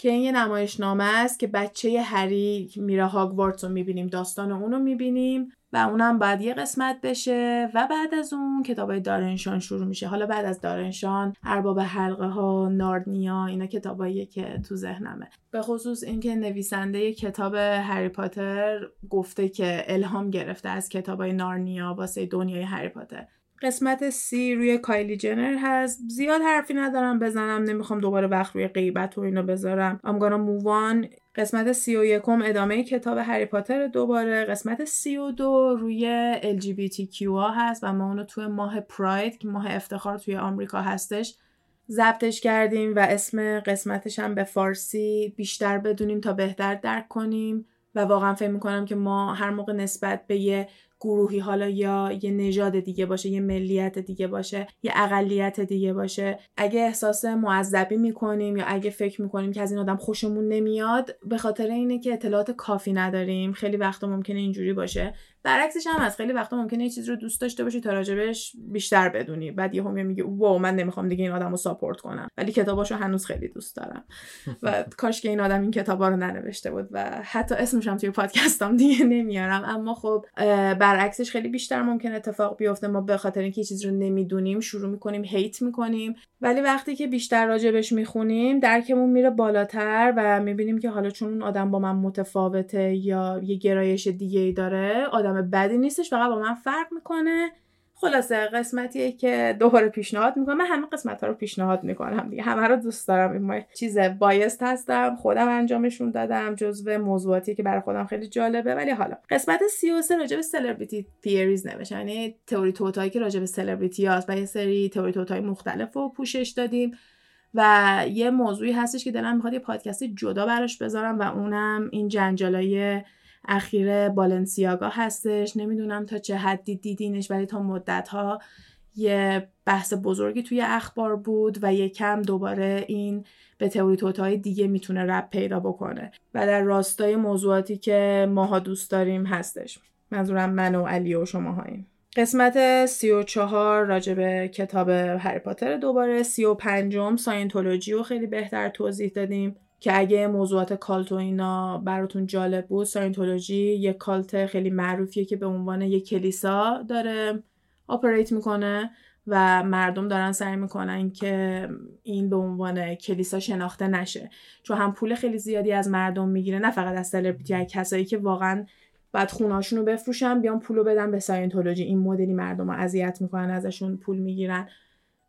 که این یه نمایشنامه است که بچه هری میره هاگوارتس رو می‌بینیم داستان اون رو می‌بینیم و اونم بعد یه قسمت بشه و بعد از اون کتابای دارنشان شروع میشه. حالا بعد از دارنشان ارباب حلقه ها ناردنیا اینا کتاباییه که تو ذهنمه. به خصوص اینکه نویسنده کتاب هری پاتر گفته که الهام گرفته از کتابای نارنیا واسه دنیای هری پاتر. قسمت سی روی کایلی جنر هست. زیاد حرفی ندارم بزنم نمی‌خوام دوباره وقت روی غیبت و اینو بذارم. Move on. قسمت سی و یکم ادامه کتاب هری پاتر دوباره. قسمت سی و دو روی LGBTQ هست و ما اونو توی ماه پراید که ماه افتخار توی آمریکا هستش ضبطش کردیم و اسم قسمتش هم به فارسی. بیشتر بدونیم تا بهتر درک کنیم. و واقعا فکر می‌کنم که ما هر موقع نسبت به یه گروهی حالا یا یه نژاد دیگه باشه یه ملیت دیگه باشه یه اقلیت دیگه باشه. اگه احساس معذبی می‌کنیم یا اگه فکر می‌کنیم که از این آدم خوشمون نمیاد به خاطر اینه که اطلاعات کافی نداریم. خیلی وقتا ممکنه اینجوری باشه. برعکسش هم از خیلی وقتا ممکنه یه چیز رو دوست داشته باشی تا راجبش بیشتر بدونی. بعد یه همی میگه واو من نمی‌خوام دیگه این آدم رو ساپورت کنم. ولی کتاباشو هنوز خیلی دوست دارم. و <laughs> کاش که این آدم این کتابا رو ننوشته بود و حتی اسمش هم توی پادکستام دیگه نمیارم. اما خب برعکسش خیلی بیشتر ممکن اتفاق بیفته. ما به خاطر اینکه چیز رو نمی‌دونیم شروع می‌کنیم هیت می‌کنیم. ولی وقتی که بیشتر راجبش می‌خونیم درکمون میره بالاتر و می‌بینیم که حالا چون اون آدم با من متفاوته یا یه گرایش دیگه ای داره آدم بدی نیستش فقط با من فرق می‌کنه. خلاصه قسمتیه که دوباره پیشنهاد می‌کنم. من همه قسمت ها رو پیشنهاد می‌کنم دیگه. همه رو دوست دارم. این چیز بایست هستم خودم انجامشون دادم جزو موضوعاتی که برای خودم خیلی جالبه. ولی حالا قسمت 33 راجع به سلبریتی تیریز نوشت. یعنی تئوری توتایی که راجع به سلبریتی هست و یه سری تئوری توتای مختلف رو پوشش دادیم. و یه موضوعی هستش که دلم می‌خواد یه پادکست جدا براش بذارم و اونم این جنجالای اخیر بالنسیاگا هستش. نمی‌دونم تا چه حدی دیدینش ولی تا مدت ها یه بحث بزرگی توی اخبار بود و یکم دوباره این به تئوری توطئه‌ای دیگه می‌تونه ربط پیدا بکنه. و در راستای موضوعاتی که ماها دوست داریم هستش. منظورم من و علی و شما هاییم قسمت سی و چهار راجب کتاب هری پاتر دوباره. سی و پنجم ساینتولوژی رو خیلی بهتر توضیح دادیم. که اگه موضوعات cult و اینا براتون جالب بود ساینتولوژی یک cult خیلی معروفیه که به عنوان یک کلیسا داره operate می‌کنه و مردم دارن سعی می‌کنن که این به عنوان کلیسا شناخته نشه. چون هم پول خیلی زیادی از مردم می‌گیره نه فقط از سلبریتی کسایی که واقعا باید خونه‌هاشون رو بفروشن بیان پول رو بدن به ساینتولوژی. این مدلی مردم رو اذیت می‌کنن ازشون پول می‌گیرن.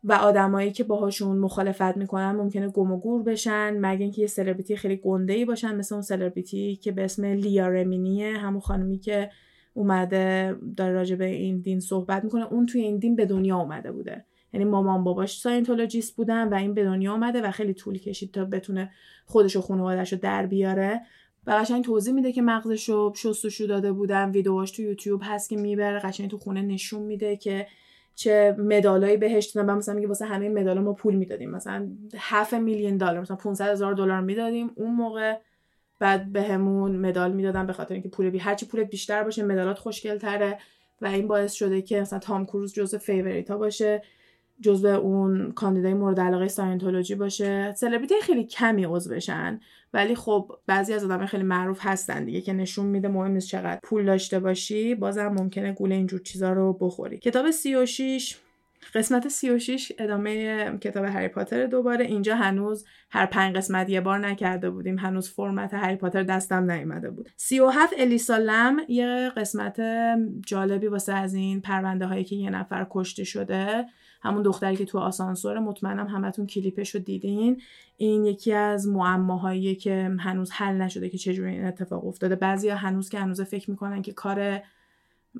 و آدمایی که باهاشون مخالفت می‌کنن ممکنه گم و گور بشن مگه اینکه یه سلبریتی خیلی گنده ای باشن مثل اون سلبریتی که به اسم لیا رمینیه همون خانمی که اومده داره راجع به این دین صحبت می‌کنه. اون توی این دین به دنیا اومده بوده. یعنی مامان باباش Scientologist بودن و این به دنیا اومده و خیلی طول کشید تا بتونه خودش و خانواده‌اش رو در بیاره. و قشنگ توضیح میده که مغزش رو شستشو داده بودن. ویدیوهاش تو یوتیوب هست که می‌بره قشنگ تو خونه نشون میده که چه مدالایی بهش دادن. مثلا میگه واسه همه مدالا ما پول می‌دادیم. مثلا 7 میلیون دلار مثلا 500 هزار دلار می‌دادیم. اون موقع بعد بهمون یه مدال می‌دادن به خاطر اینکه پول بی هرچی پولت بیشتر باشه مدالات خوشگل تره و این باعث شده که مثلا تام کروز جزء favorite ا باشه. جزء اون کاندیدای مورد علاقه ساینتولوژی باشه. سلبریتی خیلی کمی عضو بشن ولی خب بعضی از آدمای خیلی معروف هستن دیگه که نشون میده مهم نیست چقدر پول داشته باشی بازم ممکنه گول اینجور چیزا رو بخوری. کتاب 36 قسمت 36 ادامه کتاب هری پاتر دوباره. اینجا هنوز هر پنج قسمت یه بار نکرده بودیم. هنوز فرمت هری پاتر دستم نیومده بود. 37 الیسا لم یه قسمت جالبی واسه از این پرونده هایی که یه نفر کشته شده. همون دختری که تو آسانسور مطمئنم همتون کلیپش رو دیدین. این یکی از معماهایی که هنوز حل نشده که چجوری این اتفاق افتاده. بعضیا هنوز که هنوز فکر می‌کنن که کار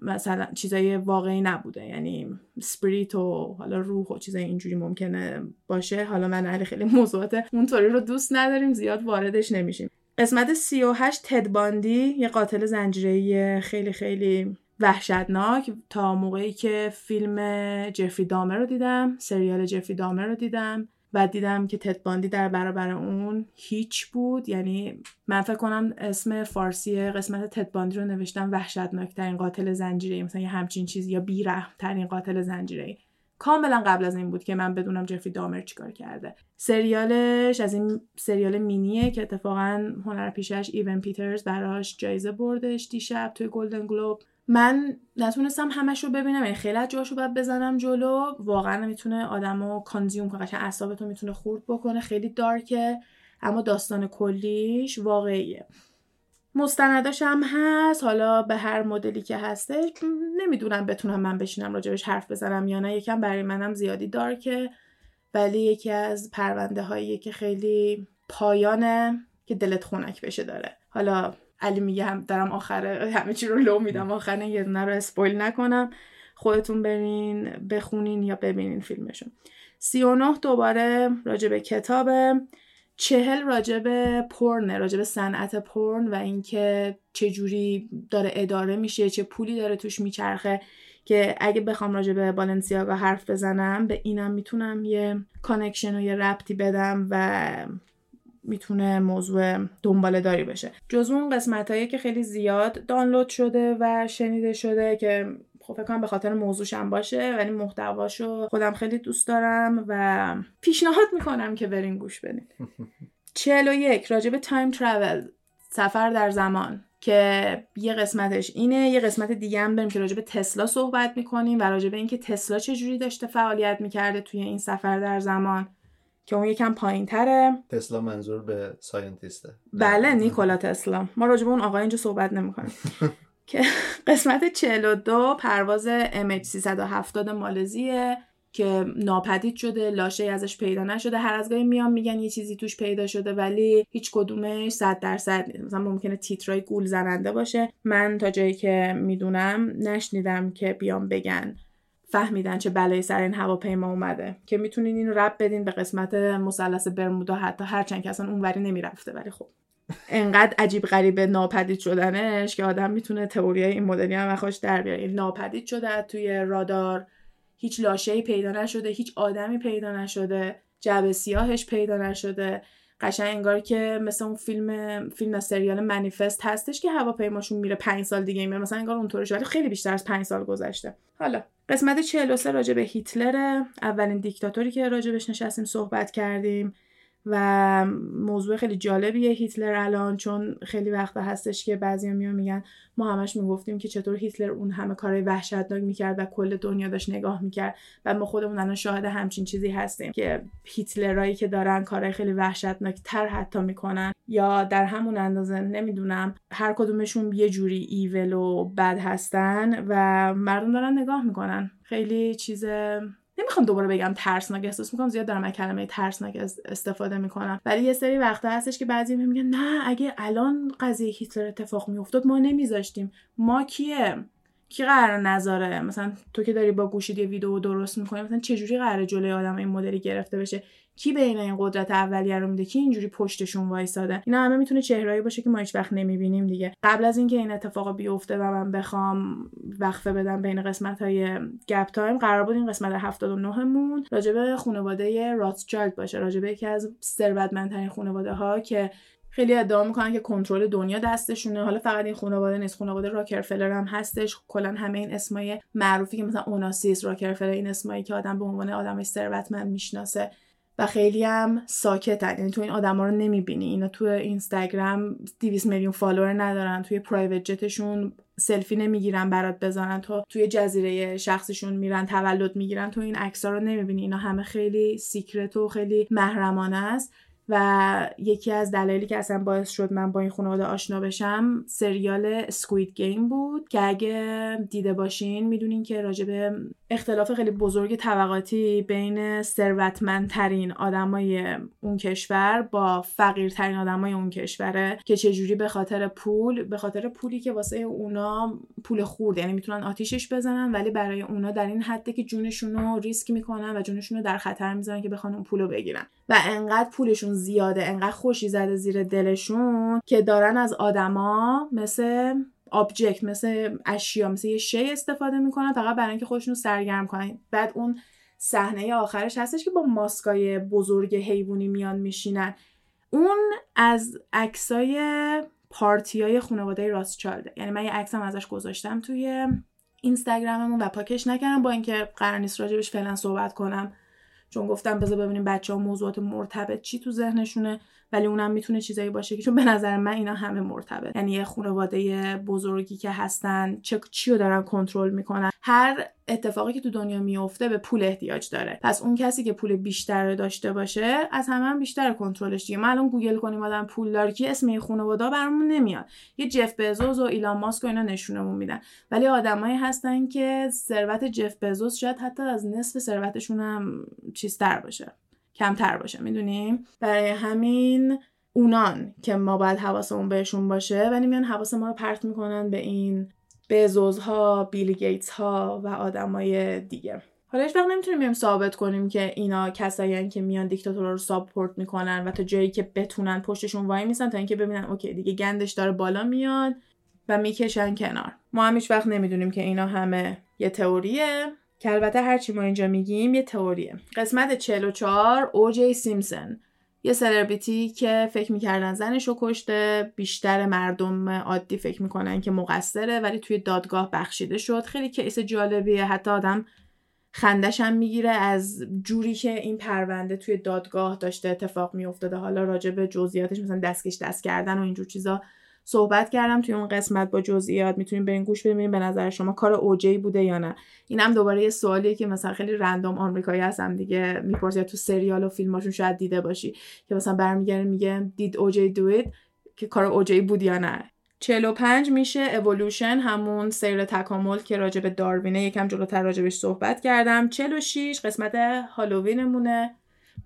مثلا چیزای واقعی نبوده. یعنی سپریت و حالا روح و چیزای اینجوری ممکنه باشه. حالا من علی خیلی موضوعات اونطوری رو دوست نداریم زیاد واردش نمیشیم. قسمت 38 تد باندی یه قاتل زنجیره خیلی خیلی وحشتناک تا موقعی که فیلم جفری دامر رو دیدم سریال جفری دامر رو دیدم. و دیدم که تد باندی در برابر اون هیچ بود. یعنی من فکر کنم اسم فارسی قسمت تد باندی رو نوشتم وحشتناک ترین قاتل زنجیره مثلا یه همچین چیزی یا بیرحم ترین قاتل زنجیره کاملا قبل از این بود که من بدونم جفری دامر چیکار کرده. سریالش از این سریال مینیه که اتفاقا هنر پیشش ایون پیترز براش جایزه بردش دیشب توی گلدن گلوب. من نتونستم همش رو ببینم یعنی خیلی از رو باید بزنم جلو. واقعا می‌تونه آدمو کانزیوم کنه. قشنگ اعصابتو می‌تونه خورد بکنه. خیلی دارکه اما داستان کلیش واقعیه. مستنداش هم هست. حالا به هر مدلی که هستش نمی‌دونم بتونم من بشینم راجبش حرف بزنم یا نه. یکم برای منم زیادی دارکه ولی یکی از پرونده هایی که خیلی پایانه که دلت خونک بشه داره. حالا علی میگه هم دارم آخره همه چی رو لو میدم آخر یه دونه رو spoil نکنم. خودتون برین بخونین یا ببینین فیلمشون سی و نه دوباره راجب کتابه. چهل راجب پرنه راجب صنعت پرن و اینکه چه جوری داره اداره میشه چه پولی داره توش میچرخه که اگه بخوام راجع به بالنسیاگا حرف بزنم به اینم می‌تونم یه connection و یه ربطی بدم و می‌تونه موضوع دنباله داری بشه. جز اون قسمت هایی که خیلی زیاد دانلود شده و شنیده شده که خب فکر کنم به خاطر موضوعشم باشه ولی محتواشو خودم خیلی دوست دارم و پیشنهاد می‌کنم که برین گوش بدین. <laughs> 41 راجب تایم ترافل سفر در زمان که یه قسمتش اینه. یه قسمت دیگه هم بریم که راجب تسلا صحبت می‌کنیم و راجب اینکه تسلا چجوری داشته فعالیت می‌کرده توی این سفر در زمان. که اون یکم پایین تره تسلا منظور به ساینتیسته. بله نیکولا تسلا. ما راجب اون آقای اینجا صحبت نمی‌کنیم. <laughs> که قسمت 42 پرواز MH370 مالزیه که ناپدید شده لاشه ازش پیدا نشده. هر از گاهی میان میگن یه چیزی توش پیدا شده ولی هیچ کدومش صد درصد نیست. مثلا ممکنه تیترای گول زننده باشه. من تا جایی که می‌دونم نشنیدم که بیان بگن فهمیدن چه بلایی سر این هواپیما اومده که می‌تونین اینو رب بدین به قسمت مثلث برمودا حتی هرچند که اصلا اونوری نمی‌رفته. ولی خب انقدر عجیب غریب ناپدید شدنش که آدم می‌تونه تئوری این مدلی هم خوش در بیاره. ناپدید شده توی رادار هیچ لاشه‌ای پیدا نشده هیچ آدمی پیدا نشده جعبه سیاهش پیدا نشده. قشنگ انگار که مثل اون فیلم فیلم سریال منیفست هستش که هواپیماشون میره پنج سال دیگه میره. مثلا انگار اونطوری ولی خیلی بیشتر از پنج سال گذشته. حالا قسمت 43 راجع به هیتلر اولین دیکتاتوری که راجبش نشستیم صحبت کردیم. و موضوع خیلی جالبیه هیتلر الان چون خیلی وقت هستش که بعضی میان میگن ما همش می‌گفتیم که چطور هیتلر اون همه کارهای وحشتناک می‌کرد و کل دنیا داشت نگاه می‌کرد و ما خودمون الان شاهد همچین چیزی هستیم که هیتلرایی که دارن کارهای خیلی وحشتناک تر حتی می‌کنن یا در همون اندازه نمی‌دونم هر کدومشون یه جوری ایول و بد هستن و مردم دارن نگاه می‌کنن. خیلی چیز نمی‌خوام دوباره بگم ترسناک احساس می‌کنم زیاد دارم از کلمه ترسناک استفاده می‌کنم. ولی یه سری وقتا هستش که بعضی میگن نه اگه الان قضیه هیتلر اتفاق میافتاد ما نمیذاشتیم. ما کیه؟ کی قرار نذاره؟ مثلا تو که داری با گوشید یه ویدیو درست می‌کنی مثلا چه جوری قرار جلوی آدم این مدلی گرفته بشه؟ کی بین این قدرت اولیه رو میده؟ کی اینجوری پشتشون وایساده؟ اینا همه می‌تونه چهرهایی باشه که ما هیچ وقت نمی‌بینیم دیگه. قبل از اینکه این اتفاق بیفته و من بخوام وقفه بدم بین قسمت های گپ تایم قرار بود این قسمت 79 مون راجبه خانواده راتچایلد باشه. راجبه یکی از ثروتمندترین خانواده ها که خیلی ادعا می‌کنن که کنترل دنیا دستشونه. حالا فقط این خانواده نیست خانواده راکرفلر هم هستش. کلا همه این اسمای معروفی که مثلا اوناسیس راکرفلر این اسمایی که آدم به عنوان آدم ثروتمند می‌شناسه. و خیلی هم ساکتن. یعنی تو این آدما رو نمی‌بینی. اینا تو اینستاگرام 200 میلیون follower ندارن. توی private jet شون سلفی نمی‌گیرن برات بزنن. تو توی جزیره شخصیشون میرن تولد می‌گیرن. تو این عکس‌ها رو نمی‌بینی. اینا همه خیلی secret و خیلی محرمانه است. و یکی از دلایلی که اصلا باعث شد من با این خانواده آشنا بشم سریال Squid Game بود. که اگه دیده باشین می‌دونین که راجب اختلاف خیلی بزرگ طبقاتی بین ثروتمندترین آدمای اون کشور با فقیرترین آدمای اون کشوره که چجوری به خاطر پول به خاطر پولی که واسه اونا پول خورد یعنی می‌تونن آتیشش بزنن ولی برای اونا در این حده که جونشون رو ریسک می‌کنن و جونشون رو در خطر می‌ذارن که بخوان اون پولو بگیرن. و انقدر پولشون زیاده انقدر خوشی زده زیر دلشون که دارن از آدما مثل آبجکت مثل اشیا مثل یه شی استفاده می‌کنن فقط برای اینکه خودشون سرگرم کنن. بعد اون صحنه آخرش هستش که با ماسکای بزرگ حیوانی میان میشینن. اون از عکسای پارتی های خانواده راستچالده یعنی من یه عکسم ازش گذاشتم توی اینستاگراممون و پاکش نکردم با اینکه قرار نیست راجبش فعلا صحبت کنم. چون گفتم بذار ببینیم بچه ها موضوعات مرتبط چی تو ذهنشونه. ولی اونم می‌تونه چیزایی باشه که چون به نظر من اینا همه مرتبط یعنی یه خانواده بزرگی که هستن چه چی رو دارن کنترل می‌کنن؟ هر اتفاقی که تو دنیا میفته به پول احتیاج داره. پس اون کسی که پول بیشتر داشته باشه از همه هم بیشتر کنترلش دیگه. ما الان گوگل کنیم آدم پول کی اسم این خانواده برامون نمیاد. یه جف بزوس و ایلان ماسک و اینا نشونمون میدن. ولی آدمایی هستن که ثروت جف بزوس شاید حتی از نصف ثروتشون هم چیزتر باشه. کمتر باشه می‌دونیم برای همین اونان که ما باید حواسمون بهشون باشه ولی میان حواس ما رو پرت می‌کنن به این بزوس ها بیل گیتس ها و آدمای دیگه. حالا هیچ وقت نمی‌تونیم ثابت کنیم که اینا کسایی که میان دیکتاتورها رو support می‌کنن و تا جایی که بتونن پشتشون وای میسن تا اینکه ببینن okay دیگه گندش داره بالا میاد و می‌کشن کنار. ما هم هیچ وقت نمی‌دونیم که اینا همه یه تئوریه. که البته هرچی ما اینجا میگیم یه تئوریه. قسمت 44 اوجی سیمسن یه سلبریتی که فکر می‌کردن زنش رو کشته بیشتر مردم عادی فکر می‌کنن که مقصره ولی توی دادگاه بخشیده شد. خیلی کیس جالبیه. حتی آدم خندش هم می‌گیره از جوری که این پرونده توی دادگاه داشته اتفاق میافتاده. حالا راجع به جزئیاتش مثلا دستکش دست کردن و اینجور چیزا. صحبت کردم توی اون قسمت با جزئیات می‌تونیم برین گوش بدیم به نظر شما کار اوجی بوده یا نه. اینم دوباره یه سوالیه که مثلا خیلی رندوم آمریکایی هستم دیگه می‌پرسه تو سریال و فیلماشون شاید دیده باشی که مثلا برمیگردن میگه دید اوجی دو که کار اوجی بود یا نه. 45 میشه اولوشن همون سیر تکامل که راجع به داروینه یکم جلوتر راجبش صحبت کردم. 46 قسمت هالووینمونه.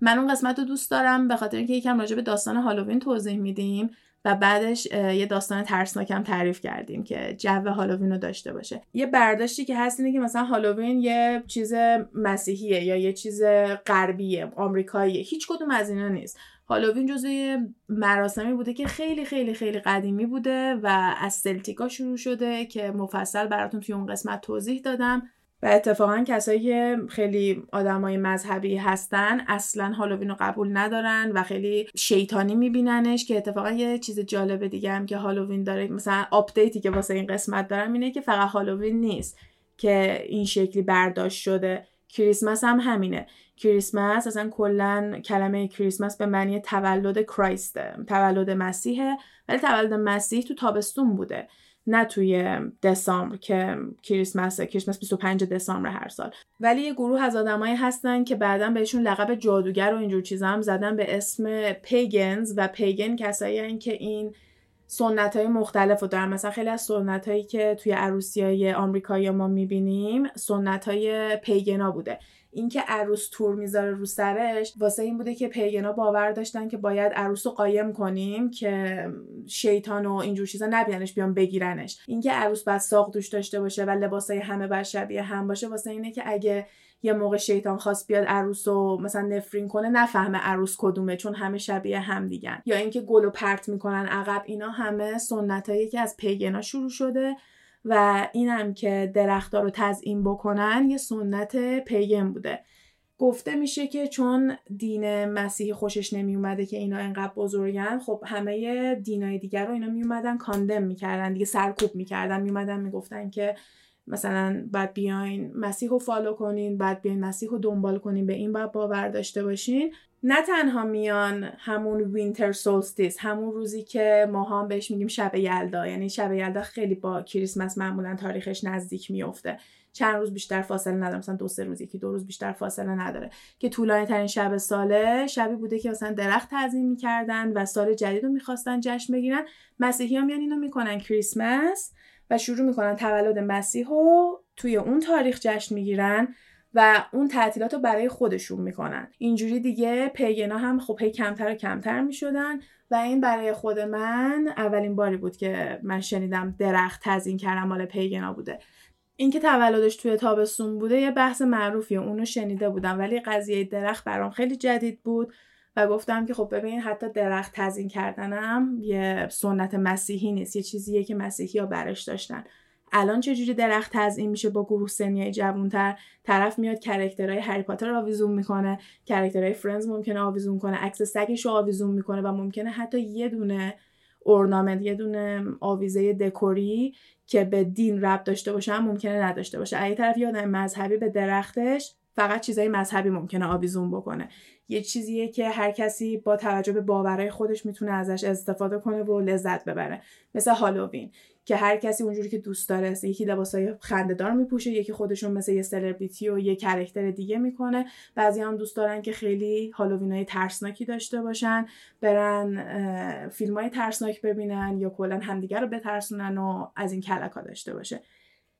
من اون قسمت رو دوست دارم به خاطر اینکه یکم راجع به داستان هالووین توضیح میدیم. و بعدش یه داستان ترسناکم تعریف کردیم که جو هالووین رو داشته باشه. یه برداشتی که هست اینه که مثلا هالووین یه چیز مسیحیه یا یه چیز غربیه آمریکاییه. هیچ کدوم از اینا نیست. هالووین جزوی مراسمی بوده که خیلی خیلی خیلی قدیمی بوده و از Celtic ا شروع شده که مفصل براتون توی اون قسمت توضیح دادم. و اتفاقا کسایی که خیلی آدمای مذهبی هستن اصلا هالووین رو قبول ندارن و خیلی شیطانی میبیننش که اتفاقا یه چیز جالب دیگه هم که هالووین داره مثلا update ی که واسه این قسمت دارم اینه که فقط هالووین نیست که این شکلی برداشت شده. کریسمس هم همینه. کریسمس اصلا کلا کلمه کریسمس به معنی تولد کرایسته تولد مسیحه ولی تولد مسیح تو تابستون بوده. نه توی دسامبر که کریسمس کریسمس 25 دسامبر هر سال. ولی یه گروه از آدمایی هستن که بعدا بهشون لقب جادوگر و اینجور چیزا هم زدن به اسم پیگنز و پیگن کسایی که این سنت های مختلف رو دارن. مثلا خیلی از سنت هایی که توی عروسی های آمریکایی ما می‌بینیم سنت های پیگنا بوده. اینکه عروس تور می‌ذاره رو سرش واسه این بوده که پیگنا باور داشتن که باید عروس رو قایم کنیم که شیطان و اینجور چیزا نبیننش بیان بگیرنش. اینکه عروس بعد ساق دوش داشته باشه و لباسای همه بر شبیه هم باشه واسه اینه که اگه یه موقع شیطان خواست بیاد عروس رو مثلا نفرین کنه نفهمه عروس کدومه چون همه شبیه هم دیگن. یا اینکه گل و پرت می‌کنن عقب اینا همه سنتایی که از پیگنا شروع شده و اینم که درختها رو تزیین بکنن یه سنت pagan بوده. گفته میشه که چون دین مسیحی خوشش نمی اومده که اینا انقدر بزرگن خب همه دینای دیگر رو اینا می اومدن condemn می‌کردن دیگه سرکوب می‌کردن. می اومدن می‌گفتن که مثلا بعد بیاین مسیح رو follow کنین بعد بیاین مسیح رو دنبال کنین به این باید باور داشته باشین. نه تنها میان همون winter solstice همون روزی که ما هم بهش میگیم شب یلدا. یعنی شب یلدا خیلی با کریسمس معمولا تاریخش نزدیک میفته چند روز بیشتر فاصله نداره. مثلا دو سه روزی که دو روز بیشتر فاصله نداره. که طولانی ترین شب ساله شبی بوده که مثلا درخت تعظیم می‌کردن و سال جدید رو می‌خواستن جشن بگیرن. مسیحی ها میان اینو می‌کنن کریسمس و شروع می‌کنن تولد مسیح رو توی اون تاریخ جشن می‌گیرن. و اون تعطیلات رو برای خودشون می‌کنن. اینجوری دیگه پیگنا هم خب هی کمتر و کمتر می‌شدن و این برای خود من اولین باری بود که من شنیدم درخت تزین کردن مال پیگنا بوده. اینکه تولدش توی تابستون بوده یه بحث معروفیه. اونو شنیده بودم ولی قضیه درخت برام خیلی جدید بود و گفتم که خب ببین حتی درخت تزیین کردنم یه سنت مسیحی نیست یه چیزیه که مسیحی ها برش داشتن. الان چجوری درخت تزیین میشه با گروه سنی جوانتر؟ طرف میاد character های هری پاتر آویزون می‌کنه. character های فرندز ممکنه آویزون کنه. عکس سگش رو آویزون می‌کنه و ممکنه حتی یه دونه اورنامنت یه دونه آویزه دکوری که به دین ربط داشته باشه ممکنه نداشته باشه. اگه طرف یه مذهبی به درختش فقط چیزای مذهبی ممکنه آویزون بکنه. یه چیزیه که هر کسی با توجه به باورهای خودش می‌تونه ازش استفاده کنه و لذت ببره. مثل هالووین. که هر کسی اونجوری که دوست داره یکی لباسای خندهدار میپوشه یکی خودشون مثل یه سلبریتی و یه کرکتر دیگه می‌کنه. بعضی هم دوست دارن که خیلی هالووین ترسناکی داشته باشن برن فیلم های ترسناک ببینن یا کلا همدیگه رو بترسونن و از این کلکا داشته باشه.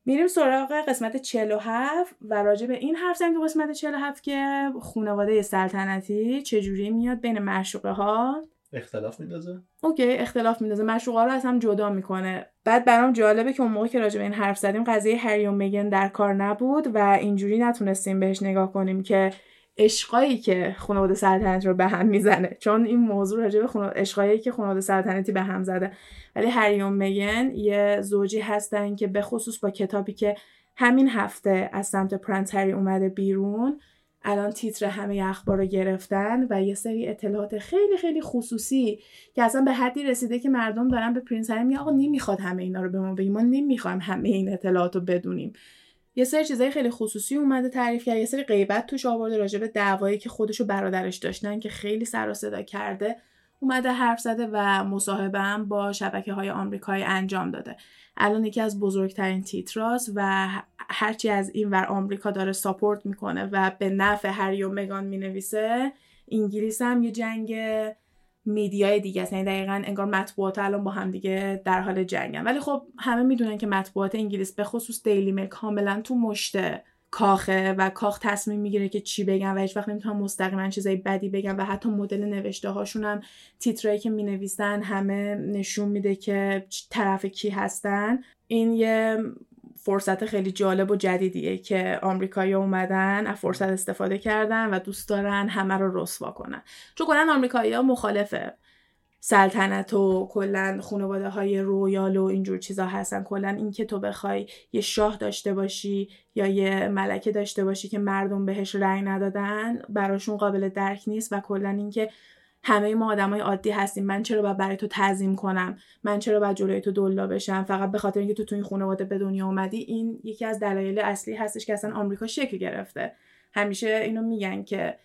میریم سراغ قسمت 47 و راجع به این حرف زنیم قسمت 47 که خانواده سلطنتی چجوری میاد بین معشوقه ها اختلاف میندازه؟ اوکی اختلاف میندازه. معشوقه رو از هم جدا می‌کنه. بعد برام جالبه که اون موقع که راجع به این حرف زدیم قضیه هری و میگن در کار نبود و اینجوری نتونستیم بهش نگاه کنیم که عشقایی که خانواده سلطنت رو به هم می‌زنه. چون این موضوع راجع به عشقایی که خانواده سلطنتی به هم زده. ولی هری و مگان یه زوجی هستن که به خصوص با کتابی که همین هفته از سمت پرنس اومده بیرون الان تیتر همه اخبار رو گرفتن و یه سری اطلاعات خیلی خیلی خصوصی که اصلا به حدی رسیده که مردم دارن به پرنس هری میگن آقا نمی‌خواد همه اینا رو به ما بگیم ما نمی‌خوایم همه این اطلاعات رو بدونیم. یه سری چیزای خیلی خصوصی اومده تعریف کرد یه سری غیبت توش آورده راجع به دعوایی که خودش و برادرش داشتن که خیلی سر و صدا کرده اومده حرف زده و مصاحبه هم با شبکه های آمریکایی انجام داده. الان یکی از بزرگترین تیتراس و هرچی از این ور آمریکا داره ساپورت می‌کنه و به نفع هری و مگان می‌نویسه انگلیس هم یه جنگ میدیای دیگه است. یعنی دقیقا انگار مطبوعات الان با هم دیگه در حال جنگن. ولی خب همه می‌دونن که مطبوعات انگلیس به خصوص دیلی میل کاملا تو مشته. کاخه و کاخ تصمیم می‌گیره که چی بگن و هیچ وقت نمی‌تونن مستقیما چیزای بدی بگن و حتی مدل نوشته هاشون هم تیترایی که می‌نویسن همه نشون میده که طرف کی هستن. این یه فرصت خیلی جالب و جدیدیه که آمریکایی اومدن از فرصت استفاده کردن و دوست دارن همه رو رسوا کنن. چون کلا آمریکایی ها مخالفه. سلطنت و کلا خانواده های رویال و اینجور چیزا هستن. کلا اینکه تو بخوای یه شاه داشته باشی یا یه ملکه داشته باشی که مردم بهش رأی ندادن براشون قابل درک نیست و کلا اینکه همه ما آدمای عادی هستیم. من چرا باید برای تو تعظیم کنم؟ من چرا باید جلوی تو دلا بشم؟ فقط به خاطر اینکه تو تو این خانواده به دنیا اومدی این یکی از دلایل اصلی هستش که اصلا آمریکا شکل گرفته. همیشه اینو میگن که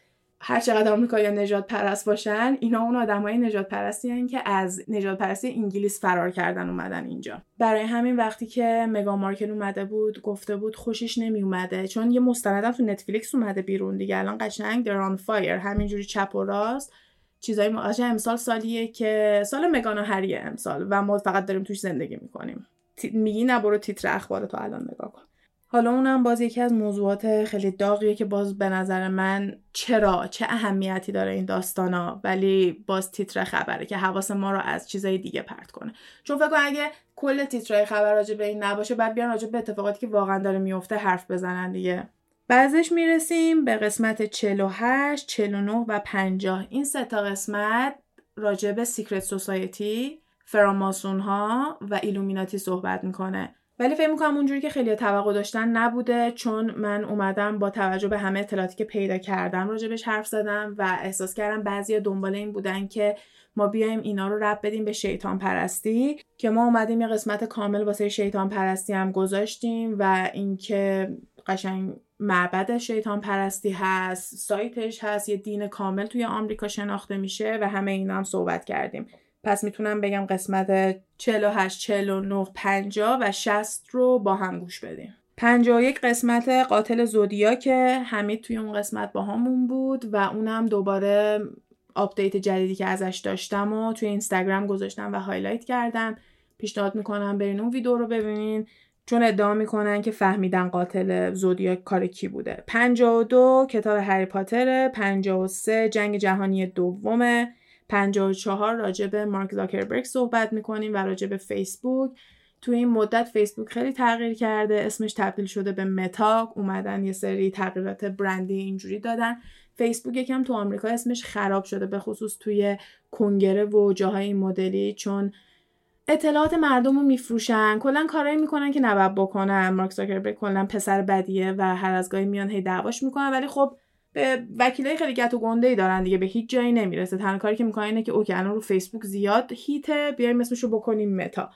هر چقدر آمریکا نژادپرست باشن اینا اون آدمای نژادپرستی که از نژادپرستی انگلیس فرار کردن اومدن اینجا. برای همین وقتی که مگان مارکل اومده بود گفته بود خوشش نمی اومده چون یه مستندم تو نتفلیکس اومده بیرون دیگه. الان قشنگ they're on fire همینجوری چپ و راست. چیزای قشنگ امسال سالیه که سال مگان و هریه امسال. و ما فقط داریم توش زندگی می‌کنیم. میگی نبرو تیتر اخبار تو الان نگاه کن. حالا اونم باز یکی از موضوعات خیلی داغیه که باز به نظر من چرا چه اهمیتی داره این داستانا ولی باز تیتر خبره که حواس ما رو از چیزای دیگه پرت کنه. چون فکر کن اگه کل تیترهای خبر راجع به این نباشه بعد بیان راجع به اتفاقاتی که واقعا داره میفته حرف بزنن دیگه. بعدش می‌رسیم به قسمت 48, 49 و 50 این سه تا قسمت راجع به secret society فراماسون ها و ایلومیناتی صحبت می‌کنه. ولی فکر می‌کنم اونجوری که خیلی توقع داشتن نبوده چون من اومدم با توجه به همه اطلاعاتی که پیدا کردم راجبش حرف زدم و احساس کردم بعضی دنبال این بودن که ما بیایم اینا رو ربط بدیم به شیطان پرستی که ما اومدیم یه قسمت کامل واسه شیطان پرستی هم گذاشتیم و اینکه قشنگ معبد شیطان پرستی هست سایتش هست یه دین کامل توی آمریکا شناخته میشه و همه اینا هم صحبت کردیم. پس می‌تونم بگم قسمت 48, 49, 50 و 60 رو با هم گوش بدیم. 51 قسمت قاتل زودیاک که حمید توی اون قسمت با همون بود و اونم دوباره update جدیدی که ازش داشتم و توی اینستاگرام گذاشتم و highlight کردم. پیشنهاد می‌کنم برین اون ویدیو رو ببینین چون ادعا می‌کنن که فهمیدن قاتل زودیا کار کی بوده. 52 کتاب هری پاتر 53 جنگ جهانی دومه. 54 راجع به مارک زاکربرگ صحبت می‌کنیم و راجع به فیسبوک. تو این مدت فیسبوک خیلی تغییر کرده اسمش تبدیل شده به متا اومدن یه سری تغییرات برندی اینجوری دادن. فیسبوک یکم تو آمریکا اسمش خراب شده به خصوص توی کنگره و جاهای مختلفی چون اطلاعات مردم رو میفروشن. کلا کارایی می‌کنن که نباید بکنن. مارک زاکربرگ کلا پسر بدیه و هر از گاهی میان هی دعواش می‌کنن. ولی خب به وکیلای خیلی گت و گنده ای دارن دیگه به هیچ جایی نمی‌رسه. تنها کاری که می‌کنن اینه که okay الان رو فیسبوک زیاد hate ه بیایم اسمشو بکنیم متا.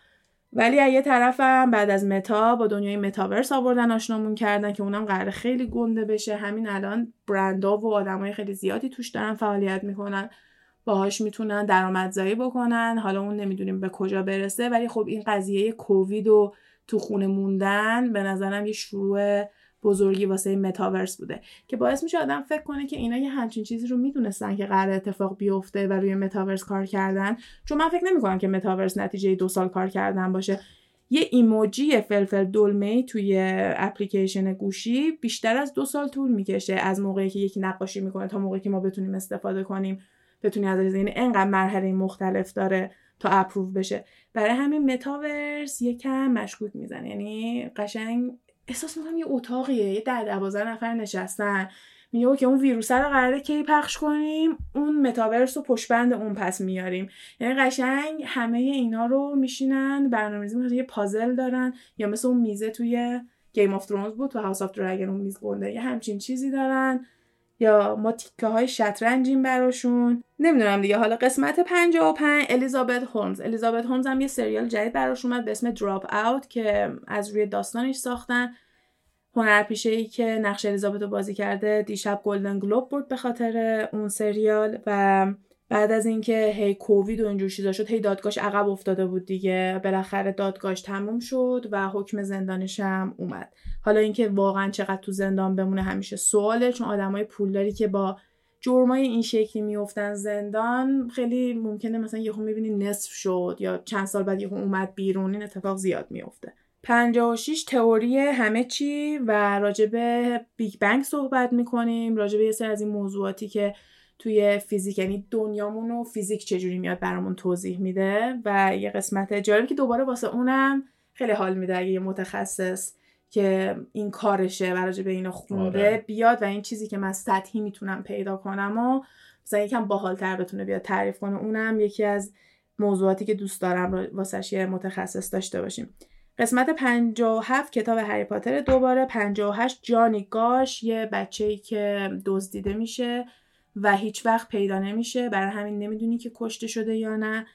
ولی از یه طرفم بعد از متا با دنیای متاورس آوردن آشنامون کردن که اونم قراره خیلی گنده بشه. همین الان برندا و آدمای خیلی زیادی توش دارن فعالیت می‌کنن. باهاش می‌تونن درآمدزایی بکنن. حالا اون نمی‌دونیم به کجا برسه ولی خب این قضیه کووید و تو خونه موندن به نظرم یه شروع بزرگی واسه متاورس بوده که باعث میشه آدم فکر کنه که اینا یه همچین چیزی رو می‌دونستن که قرار اتفاق بیفته و روی متاورس کار کردن. چون من فکر نمی‌کنم که متاورس نتیجه دو سال کار کردن باشه. یه ایموجی فلفل دلمه توی اپلیکیشن گوشی بیشتر از دو سال طول می‌کشه از موقعی که یکی نقاشی می‌کنه تا موقعی که ما بتونیم استفاده کنیم بتونی ازش یعنی انقدر مرحله مختلف داره تا approve بشه. برای همین متاورس یکم مشکوک می‌زنه. یعنی قشنگ احساس می‌کنم یه اتاقیه یه ده دوازده نفر نشستن. میگه که اون ویروس رو قراره کی پخش کنیم؟ اون متاورس رو پشت‌بند اون پس میاریم. یعنی قشنگ همه اینا رو میشینن برنامه‌ریزی می‌کنن یه پازل دارن. یا مثل اون میزه توی گیم آف ترونز بود تو هاوس آف دراگن اون میز گنده. یه همچین چیزی دارن. یا ما تیکه های شطرنجیم براشون. نمی‌دونم دیگه. حالا قسمت 55 الیزابت هولمز الیزابت هولمز هم یه سریال جدید براش اومد به اسم دراپ اوت که از روی داستانش ساختن. هنرپیشه ای که نقش الیزابت رو بازی کرده دیشب گلدن گلوب برد به خاطر اون سریال و بعد از اینکه هی کووید و اینجور چیزا شد هی دادگاهش عقب افتاده بود دیگه. بالاخره دادگاهش تموم شد و حکم زندانش هم اومد. حالا اینکه واقعا چقدر تو زندان بمونه همیشه سواله چون آدمای پولداری که با جرمای این شکلی میفتن زندان خیلی ممکنه مثلا یهو می‌بینی نصف شد یا چند سال بعد یهو اومد بیرون این اتفاق زیاد میفته 56 تئوری همه چی و راجع به بیگ بنگ صحبت می‌کنیم. راجع به یه سری از این موضوعاتی که توی فیزیک یعنی دنیامون و فیزیک چجوری میاد برامون توضیح میده و یه قسمت جالب که دوباره واسه اونم خیلی حال میده اگه یه متخصص که این کارشه و راجع به اینو خونده آره. بیاد و این چیزی که من سطحی می‌تونم پیدا کنم و مثلا یکم باحالتر بتونه بیاد تعریف کنه اونم یکی از موضوعاتی که دوست دارم واسش یه متخصص داشته باشیم قسمت 57 کتاب هری پاتر دوباره 58 جانی گاش یه بچه‌ای که دزدیده میشه و هیچ وقت پیدا نمیشه. برای همین نمی‌دونی که کشته شده یا نه.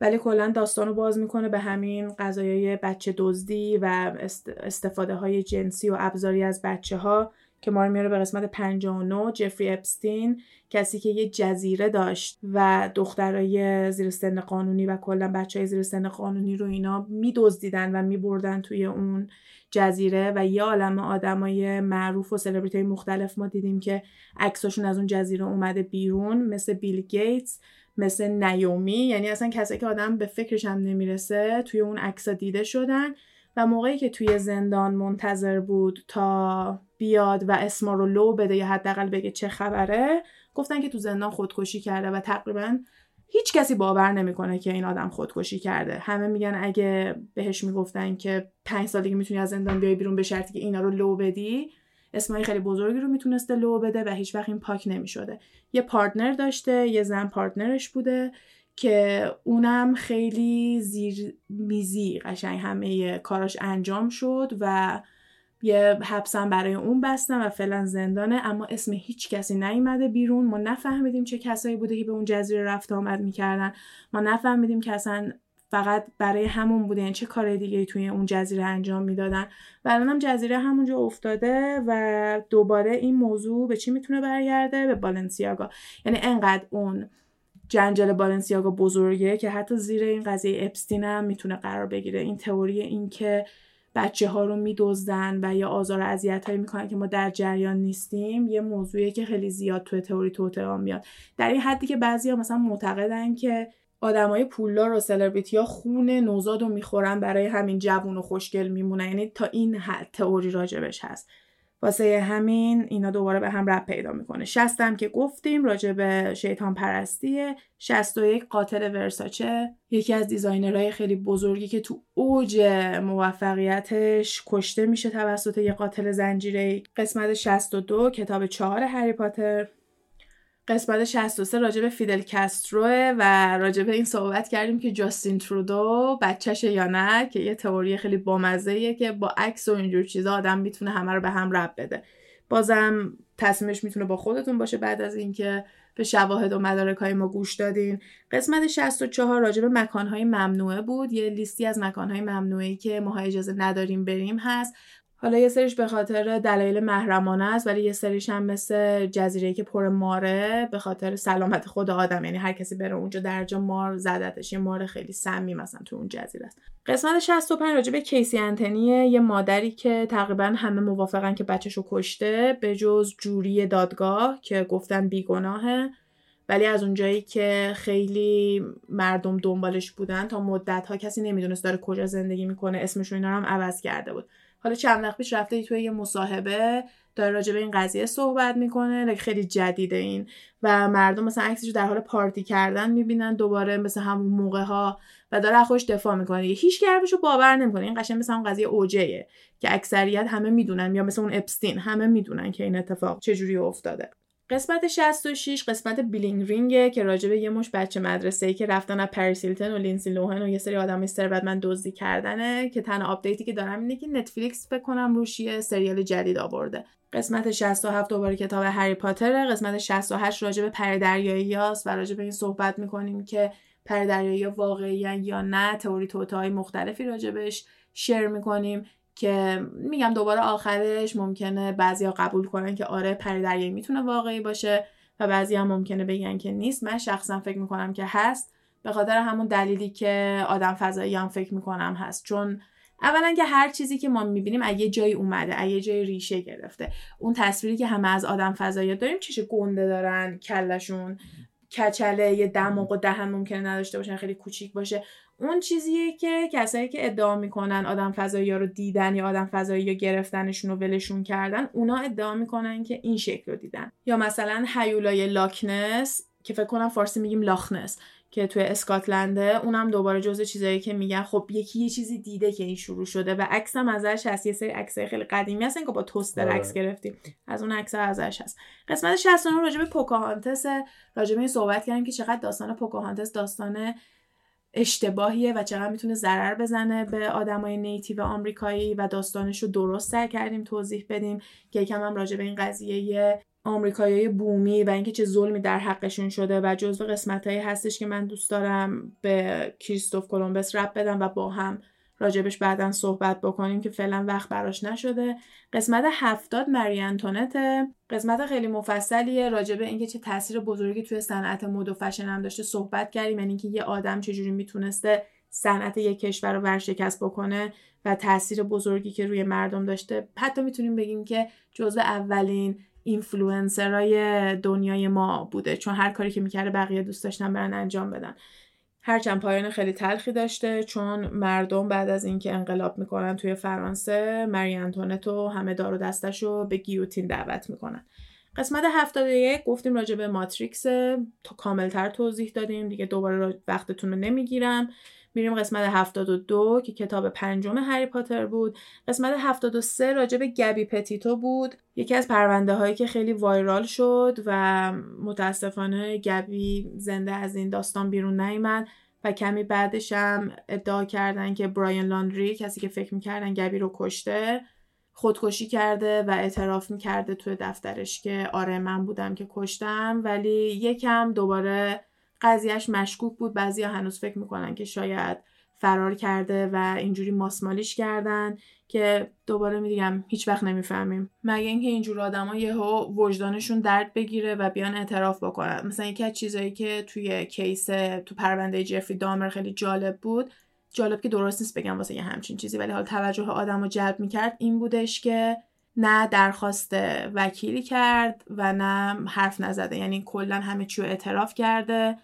ولی کلا داستان رو باز می‌کنه به همین قضایای بچه دزدی و استفاده های جنسی و ابزاری از بچه ها که ما رو میاره به قسمت 59 جفری اپستین کسی که یه جزیره داشت و دخترای زیر سن قانونی و کلا بچه های زیر سن قانونی رو اینا میدزدیدن و میبردن توی اون جزیره و یه عالم آدمای معروف و سلبریتی مختلف ما دیدیم که عکساشون از اون جزیره اومده بیرون مثل بیل گیتس مثل نیومی. یعنی اصلا کسایی که آدم به فکرش هم نمی‌رسه توی اون عکس دیده شدن. و موقعی که توی زندان منتظر بود تا بیاد و اسما رو لو بده یا حداقل بگه چه خبره گفتن که تو زندان خودکشی کرده و تقریبا هیچ کسی باور نمی‌کنه که این آدم خودکشی کرده. همه میگن اگه بهش می‌گفتن که پنج دیگه می‌تونی از زندان بیای بیرون به شرطی که اینا رو لو بدی اسمای خیلی بزرگی رو می‌تونسته لو بده و هیچ وقت این پاک نمی‌شده. یه پارتنر داشته یه زن پارتنرش بوده که اونم خیلی زیر میزی قشنگ همه کاراش انجام شد و یه حبسم برای اون بستن و فعلا زندانه اما اسم هیچ کسی نیومده بیرون. ما نفهمیدیم چه کسایی بوده که به اون جزیره رفت آمد می‌کردن. ما نفهمیدیم که اصلا فقط برای همون بوده یعنی چه کار دیگه توی اون جزیره انجام می‌دادن. و الانم جزیره همونجا افتاده و دوباره این موضوع به چی می‌تونه برگرده؟ به بالنسیاگا. یعنی انقدر اون جنجال بالنسیاگا بزرگه که حتی زیر این قضیه اپستین هم می‌تونه قرار بگیره. این تئوری این که بچه ها رو میدزدن و یا آزار و اذیت هایی می‌کنن که ما در جریان نیستیم یه موضوعیه که خیلی زیاد توی تئوری توترام میاد. در این حدی که بعضی ها مثلا معتقدن که آدمای پولدار و سلبریتی ها خون نوزاد رو می‌خورن برای همین جوون و خوشگل میمونن. یعنی تا این حد تئوری راجبش هست. واسه همین اینا دوباره به هم ربط پیدا می‌کنه. شصتم که گفتیم راجع به شیطان پرستیه. شصت و یک قاتل ورساچه یکی از designer های خیلی بزرگی که تو اوج موفقیتش کشته میشه توسط یه قاتل زنجیره قسمت 62 کتاب چهار هری پاتر. قسمت 63 راجع به فیدل کستروه و راجع به این صحبت کردیم که جاستین ترودو بچه‌شه یا نه که یه تئوری خیلی بامزه که با عکس و اینجور چیزا آدم می‌تونه همه رو به هم ربط بده. بازم تصمیمش می‌تونه با خودتون باشه بعد از اینکه به شواهد و مدارک های ما گوش دادین. قسمت 64 راجع به مکانهای ممنوعه بود. یه لیستی از مکانهای ممنوعه که ما اجازه نداریم بریم هست. حالا یه سریش به خاطر دلایل محرمانه است ولی یه سریش هم مثل جزیره که پر ماره به خاطر سلامت خود آدم. یعنی هر کسی بره اونجا درجا مار زدتش یه مار خیلی سمی مثلا تو اون جزیره است. قسمت 65 راجع به کیسی انتنی یه مادری که تقریبا همه موافقن که بچهشو کشته به جز جوری دادگاه که گفتن بیگناهه. ولی از اونجایی که خیلی مردم دنبالش بودن تا مدت ها کسی نمی‌دونست داره کجا زندگی می‌کنه اسمش اینا هم عوض کرده بود. حالا چند وقت پیش رفته توی یه مصاحبه داره راجع به این قضیه صحبت می‌کنه خیلی جدیده این و مردم مثلا عکسش در حال پارتی کردن می‌بینن دوباره مثل همون موقع ها و داره خوش دفاع می‌کنه. هیچ حرفشو باور نمی‌کنه. این قشنگ مثل اون قضیه اوجه که اکثریت همه می‌دونن یا مثل اون اپستین همه می‌دونن که این اتفاق چجوری افتاده. قسمت 66 قسمت Bling Ring ه که راجع به یه مشت بچه مدرسه ای که رفتن از پریس هیلتن و لینسی لوهن و یه سری آدم من دزدی کردنه که تنها آپدیتی که دارم اینه که نتفلیکس فکر کنم یه سریال جدید آورده. قسمت 67 دوباره کتاب هری پاتر قسمت 68 راجع به پری دریایی هاست و راجع این صحبت می‌کنیم که پری دریایی واقعی یا نه تئوری‌های مختلفی راجبش share می‌کنیم. که میگم دوباره آخرش ممکنه بعضیا قبول کنن که آره پری می‌تونه واقعی باشه و بعضی هم ممکنه بگن که نیست. من شخصا فکر می‌کنم که هست. به خاطر همون دلیلی که آدم فضایی هم فکر می‌کنم هست. چون اولا که هر چیزی که ما می‌بینیم از یه جایی اومده از یه جای ریشه گرفته. اون تصویری که همه از آدم فضایی داریم چیش گنده دارن کلشون کچله یه دماغ و دهن ممکنه نداشته باشن خیلی کوچیک باشه. اون چیزیه که کسایی که ادعا می‌کنن آدم فضایی رو دیدن یا آدم فضایی رو گرفتنشون و ولشون کردن اونا ادعا می‌کنن که این شکل رو دیدن. یا مثلا هیولای لاکنس که فکر کنم فارسی میگیم لاخنس که توی اسکاتلنده اونم دوباره جزء چیزایی که میگن خب یکی یه چیزی دیده که این شروع شده و عکسم ازش هست. یه سری عکسای خیلی قدیمی هستن که با توستر آره. عکس گرفتیم. از اون عکس ازش هست. قسمت 69 راجع به پوکاهانتس راجع به صحبت کردیم که چقدر داستان پوکاهانتس داستان اشتباهیه و چقدر می‌تونه ضرر بزنه به آدمای نیتیو آمریکایی و داستانش رو درست سر کردیم توضیح بدیم که یکم هم راجع به این قضیه آمریکایی بومی و اینکه چه ظلمی در حقشون شده و جزو قسمت هایی هستش که من دوست دارم به کریستوف کلمبس رب بدم و با هم راجبش بعدا صحبت بکنیم که فعلا وقت براش نشده. قسمت هفتاد مری انتونت قسمت خیلی مفصلیه راجبه اینکه چه تاثیر بزرگی توی صنعت مد و فشن هم داشته. صحبت کردیم یعنی اینکه یه آدم چجوری می‌تونسته صنعت یک کشور رو ورشکست بکنه و تاثیر بزرگی که روی مردم داشته. حتی می‌تونیم بگیم که جزو اولین اینفلوئنسرای دنیای ما بوده چون هر کاری که می‌کرده بقیه دوست داشتن برن انجام بدن. هرچند پایان خیلی تلخی داشته چون مردم بعد از اینکه انقلاب می‌کنن توی فرانسه مری انتونتو همه دار و دستش رو به گیوتین دعوت می‌کنن. قسمت 71 گفتیم راجع به ماتریکس تا کاملتر توضیح دادیم دیگه دوباره وقتتون رو نمی‌گیرم. میریم قسمت 72 که کتاب پنجم هری پاتر بود. قسمت 73 راجع به گبی پتیتو بود. یکی از پرونده هایی که خیلی وایرال شد و متاسفانه گبی زنده از این داستان بیرون نیامد و کمی بعدش هم ادعا کردن که براین لاندری کسی که فکر می‌کردن گبی رو کشته خودکشی کرده و اعتراف می‌کرده توی دفترش که آره من بودم که کشتم. ولی یکم دوباره قضیهش مشکوک بود. بعضی هنوز فکر می‌کنن که شاید فرار کرده و اینجوری ماسمالیش کردن که دوباره میگم هیچ وقت نمی‌فهمیم. مگه اینکه اینجور آدما یهو وجدانشون درد بگیره و بیان اعتراف بکنن. مثلا یکی از چیزایی که توی کیس تو پرونده جفری دامر خیلی جالب بود. جالب که درست نیست بگم واسه یه همچین چیزی ولی حال توجه آدم رو جلب می‌کرد این بودش که نه درخواست وکیلی کرد و نه حرف نزده. یعنی کلا همه چی اعتراف کرده.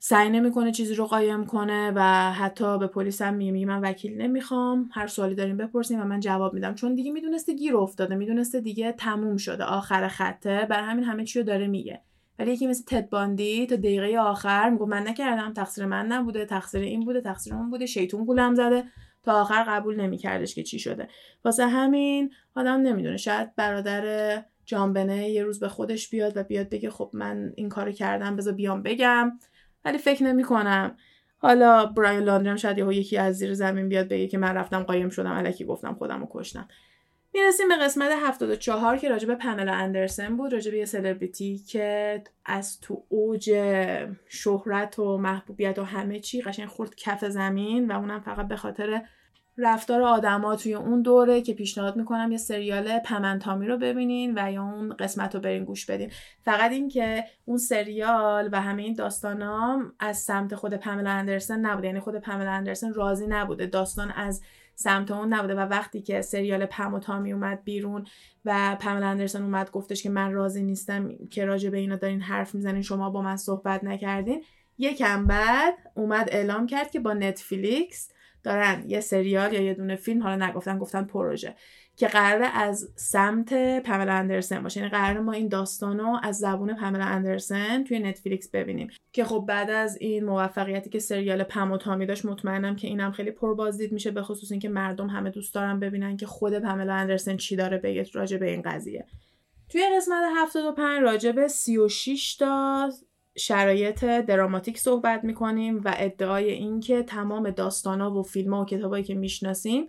سعی نمی‌کنه چیزی رو قایم کنه و حتی به پلیس هم میگه من وکیل نمی‌خوام هر سوالی داریم بپرسیم و من جواب میدم. چون دیگه می‌دونسته گیر افتاده می‌دونسته دیگه تموم شده آخر خطه. بر همین همه چی رو داره میگه. ولی یکی مثل تد باندی تا دقیقه آخر میگه من نکردم تقصیر من نبوده تقصیر این بوده تقصیر اون بوده شیطون گولم زده. تا آخر قبول نمیکردش که چی شده. واسه همین آدم نمی‌دونه شاید برادر جانبنه یه روز به خودش بیاد و بیاد بگه خب من این کارو کردم بذار بیام بگم. ولی فکر نمی کنم حالا براین لاندری هم شاید یکی از زیر زمین بیاد بگه که من رفتم قایم شدم الکی گفتم خودم رو کشتم. می‌رسیم به قسمت 74 که راجب پاملا اندرسن بود راجب یه سلبریتی که از تو اوج شهرت و محبوبیت و همه چی قشنگ خورد کف زمین و اونم فقط به خاطر رفتار آدما توی اون دوره که پیشنهاد می‌کنم یه سریال پمنتامی رو ببینین و یا اون قسمت رو برین گوش بدین. فقط اینکه اون سریال و همه این داستانام از سمت خود پملا اندرسن نبوده. یعنی خود پملا اندرسن راضی نبوده. داستان از سمت اون نبوده و وقتی که سریال پم و تامی اومد بیرون و پملا اندرسن اومد گفتش که من راضی نیستم که راجع به اینا دارین حرف می‌زنین شما با من صحبت نکردین. یکم بعد اومد اعلام کرد که با نتفلیکس دارن یه سریال یا یه دونه فیلم حالا نگفتن گفتن پروژه. که قراره از سمت پاملا اندرسن باشه. یعنی قراره ما این داستانو از زبون پاملا اندرسن توی نتفلیکس ببینیم. که خب بعد از این موفقیتی که سریال پم و تامی داشت مطمئنم که اینم خیلی پربازدید میشه به خصوص اینکه مردم همه دوست دارن ببینن که خود پاملا اندرسن چی داره بگه راجع به این قضیه. توی قسمت 75 راجع به 36 تا شرایط دراماتیک صحبت می‌کنیم و ادعای اینکه تمام داستانا و فیلم ها و کتابایی که می‌شناسیم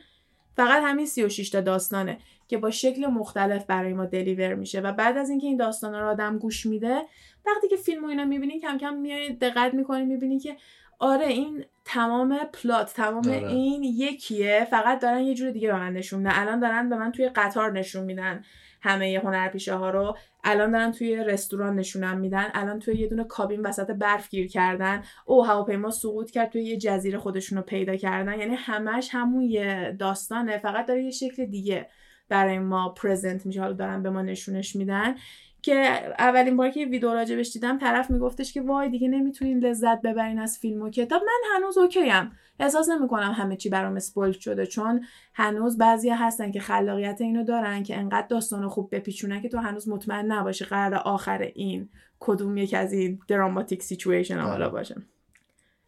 فقط همین 36 تا داستانه که با شکل مختلف برای ما دلیور میشه و بعد از اینکه این داستانا رو آدم گوش میده وقتی که فیلم و اینا می‌بینی کم کم میای دقت می‌کنی می‌بینی که آره این تمام پلات تمام آره. این یکیه فقط دارن یه جور دیگه به من نشون میدن الان دارن به من توی قطار نشون میدن همه هنرپیشه ها رو. الان دارن توی رستوران نشونم میدن. الان توی یه دونه کابین وسط برف گیر کردن. او هواپیما سقوط کرد توی یه جزیره خودشون رو پیدا کردن. یعنی همش همون یه داستانه. فقط داره یه شکل دیگه برای ما پرزنت میشه. حالا دارن به ما نشونش میدن. که اولین بار که ویدیو راجبش دیدم طرف میگفتش که وای دیگه نمی‌تونین لذت ببرین از فیلم و کتاب. من هنوز اوکیم. احساس نمی‌کنم همه چی برام اسپول شده چون هنوز بعضی هستن که خلاقیت اینو دارن که انقدر داستان خوب بپیچونن که تو هنوز مطمئن نباشی قرار آخر این کدوم یک از این dramatic situation حالا آره. باشه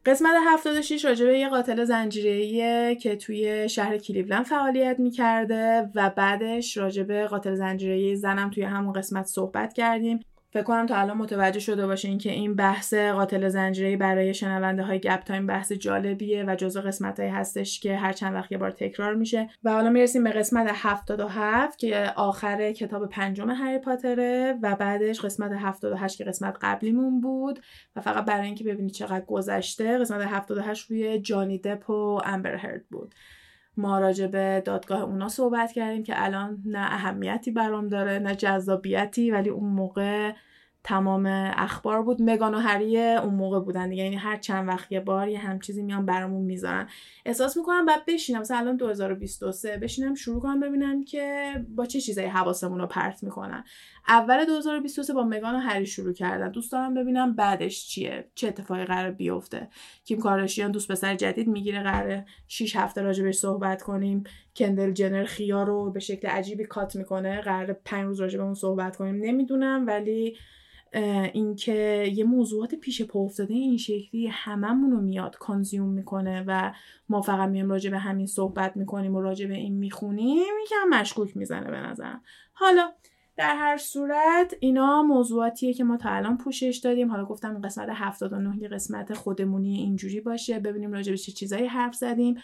قسمت 76 راجع به یه قاتل زنجیره‌ایه که توی شهر کلیولند فعالیت می‌کرده و بعدش راجع به قاتل زنجیره‌ای زنم توی همون قسمت صحبت کردیم فکر کنم تا الان متوجه شده باشین که این بحث قاتل زنجیره‌ای برای شنونده های گپ تایم بحث جالبیه و جزو قسمت هایی هستش که هر چند وقت یه بار تکرار میشه. و حالا می‌رسیم به قسمت 77 که آخر کتاب پنجم هری پاتره و بعدش قسمت 78 که قسمت قبلیمون بود. و فقط برای اینکه ببینید چقدر گذشته قسمت 78 روی جانی دپ و امبر هرد بود. ما راجع به دادگاه اونا صحبت کردیم که الان نه اهمیتی برام داره نه جذابیتی ولی اون موقع تمام اخبار بود. مگان و هری اون موقع بودن دیگه. یعنی هر چند وقت یه بار یه هم چیزی میان برامون می‌ذارن. احساس می‌کنم بعد بشینم. مثلا الان 2023 بشینم شروع کنم ببینم که با چه چیزایی حواسمون رو پرت می‌کنن. اول 2023 با مگان و هری شروع کردن دوست دارم ببینم بعدش چیه. چه اتفاقی قرار بیفته. کیم کارداشیان دوست پسر جدید می‌گیره. قراره 6 هفته راجبش صحبت کنیم. کندل جنر خیا رو به شکل عجیبی کات می‌کنه. قرار 5 روز راجب اون صحبت کنیم. نمی‌دونم ولی اینکه یه موضوعات پیش پا افتاده این شکلی هممون رو میاد کانزیوم می‌کنه و ما فقط میایم راجع به همین صحبت می‌کنیم و راجع به این می‌خونیم یکم مشکوک می‌زنه به نظرم. حالا در هر صورت اینا موضوعاتیه که ما تا الان پوشش دادیم. حالا گفتم قسمت 79 یه قسمت خودمونی اینجوری باشه. ببینیم راجع به چه چیزایی حرف زدیم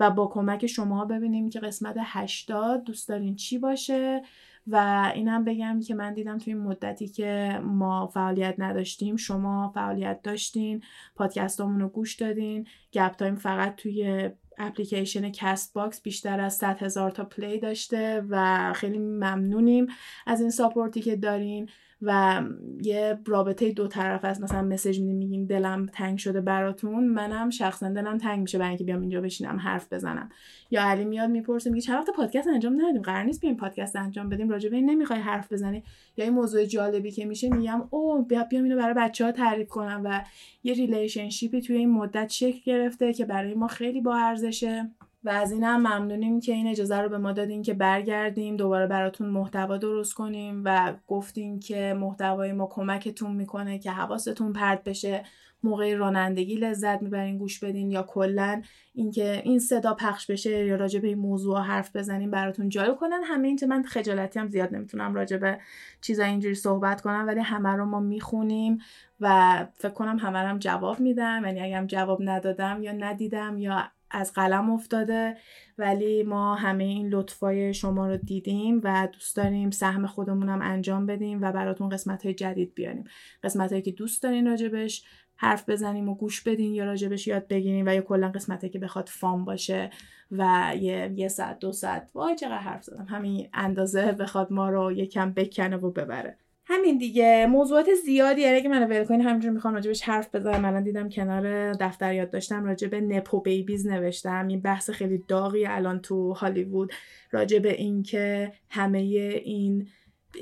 و با کمک شما ببینیم که قسمت 80 دوست دارین چی باشه. و اینم بگم که من دیدم توی این مدتی که ما فعالیت نداشتیم شما فعالیت داشتین پادکستامون رو گوش دادین گپ تایم فقط توی اپلیکیشن کست باکس بیشتر از 100 هزار تا play داشته و خیلی ممنونیم از این support ی که دارین. و یه رابطه دو طرف است. مثلا message میدیم میگیم دلم تنگ شده براتون. منم شخصا دلم تنگ میشه برای اینکه بیام اینجا بشینم حرف بزنم. یا علی میاد می‌پرسه میگه چند وقت پادکست انجام ندادیم؟ قرار نیست بیایم پادکست انجام بدیم. راجع به این نمی‌خوای حرف بزنی. یا این موضوع جالبی که میشه میگم او بیا بیام اینو برای بچه ها تعریف کنم. و یه relationship ی توی این مدت شکل گرفته که برای ما خیلی با ارزشه. و از این هم ممنونیم که این اجازه رو به ما دادین که برگردیم دوباره براتون محتوا درست کنیم و گفتیم که محتوای ما کمکتون می‌کنه که حواستون پرت بشه موقع رانندگی لذت می‌برین گوش بدین یا کلا اینکه این صدا پخش بشه یا راجع به این موضوع حرف بزنیم براتون جالب کنن. همه این من خجالتی هم زیاد نمی‌تونم راجع به چیزا اینجوری صحبت کنم ولی همه رو ما می‌خونیم و فکر کنم همه هم جواب میدم. یعنی اگرم جواب ندادم یا ندیدم یا از قلم افتاده ولی ما همه این لطفای شما رو دیدیم و دوست داریم سهم خودمونم انجام بدیم و براتون قسمت های جدید بیاریم. قسمت هایی که دوست دارین راجبش حرف بزنیم و گوش بدین یا راجبش یاد بگیریم و یا کلا قسمتی که بخواد فام باشه و یه, یه ساعت دو ساعت وای چقدر حرف زدم. همین اندازه بخواد ما رو یکم بکنه و ببره. همین دیگه. موضوعات زیادی یعنی که من ول کنین همینجور می‌خوام راجبش حرف بزنم. من دیدم کنار دفتر یاد داشتم راجب نپو بیبیز نوشتم. این بحث خیلی داغی الان تو هالیوود. راجب اینکه همه این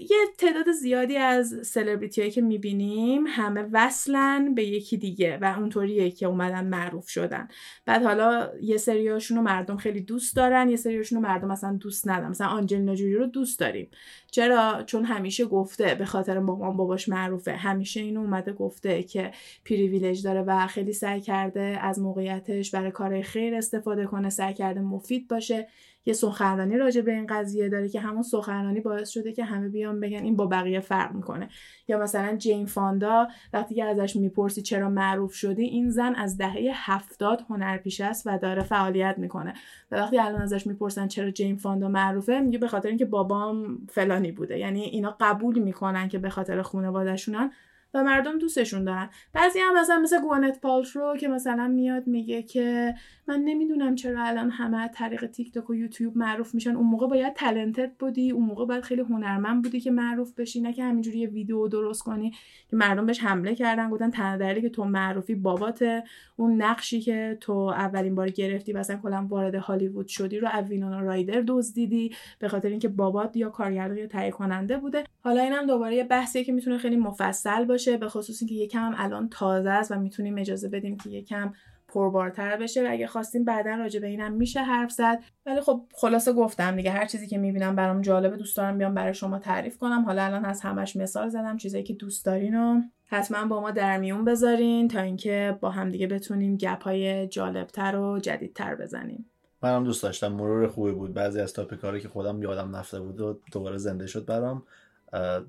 یه تعداد زیادی از سلبریتی هایی که می‌بینیم همه وصلن به یکی دیگه و اونطوریه که اومدن معروف شدن. بعد حالا یه سریاشون رو مردم خیلی دوست دارن یه سریاشون رو مردم اصلا دوست ندارن. مثلا آنجلینا جولی رو دوست داریم. چرا؟ چون همیشه گفته به خاطر مامان باباش معروفه. همیشه اینو اومده گفته که پریویلج داره و خیلی سعی کرده از موقعیتش برای کار خیر استفاده کنه سعی کرده مفید باشه. یه سخنرانی راجع به این قضیه داره که همون سخنرانی باعث شده که همه بیان بگن این با بقیه فرق می‌کنه. یا مثلا جین فاندا وقتی که ازش می‌پرسی چرا معروف شدی این زن از دهه هفتاد هنرپیشه است و داره فعالیت می‌کنه. و وقتی الان ازش می‌پرسن چرا جین فاندا معروفه میگه به خاطر اینکه بابام فلانی بوده. یعنی اینا قبول می‌کنن که به خاطر خانوادهشونن. و مردم دوستشون دارن. بعضی هم مثلا مثل گوانت پالترو که مثلا میاد میگه که من نمی‌دونم چرا الان همه طریق تیک تاک و یوتیوب معروف میشن. اون موقع باید تلنتد بودی اون موقع باید خیلی هنرمند بودی که معروف بشی نه که همینجوری یه ویدیو درست کنی که مردم بهش حمله کردن گفتن تنها که تو معروفی بابات اون نقشی که تو اولین بار گرفتی مثلا کلا وارد هالیوود شدی رو از وینونا رایدر دزدیدی به خاطر اینکه بابات یا کارگردان یا تهیه کننده بوده. حالا اینم دوباره یه بحثیه که می‌تونه خیلی مفصل باشه. به خصوص اینکه یکم الان تازه است و می‌تونیم اجازه بدیم که یکم پربارتر بشه و اگه خواستیم بعدا راجع به اینم میشه حرف زد. ولی خب خلاصه گفتم دیگه هر چیزی که می‌بینم برام جالبه دوست دارم بیام برای شما تعریف کنم. حالا الان از همش مثال زدم چیزایی که دوست دارین و حتما با ما در میون بذارین تا اینکه با همدیگه بتونیم گپ های جالبتر و جدیدتر بزنیم. منم دوست داشتم مرور خوبی بود. بعضی از topic هایی که خودم یادم رفته بود و دوباره زنده شد برام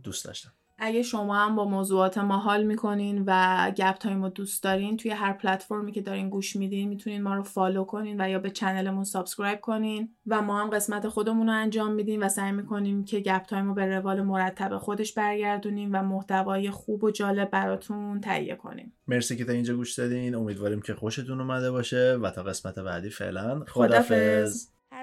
دوست داشتم. اگه شما هم با موضوعات ما حال می‌کنین و گپ تایم رو دوست دارین توی هر پلتفرمی که دارین گوش میدین می‌تونین ما رو follow کنین و یا به channel مون subscribe کنین و ما هم قسمت خودمون رو انجام میدیم و سعی می‌کنیم که گپ تایم رو به روال مرتب خودش برگردونیم و محتوای خوب و جالب براتون تهیه کنیم. مرسی که تا اینجا گوش دادین. امیدواریم که خوشتون اومده باشه و تا قسمت بعدی فعلا خدافظ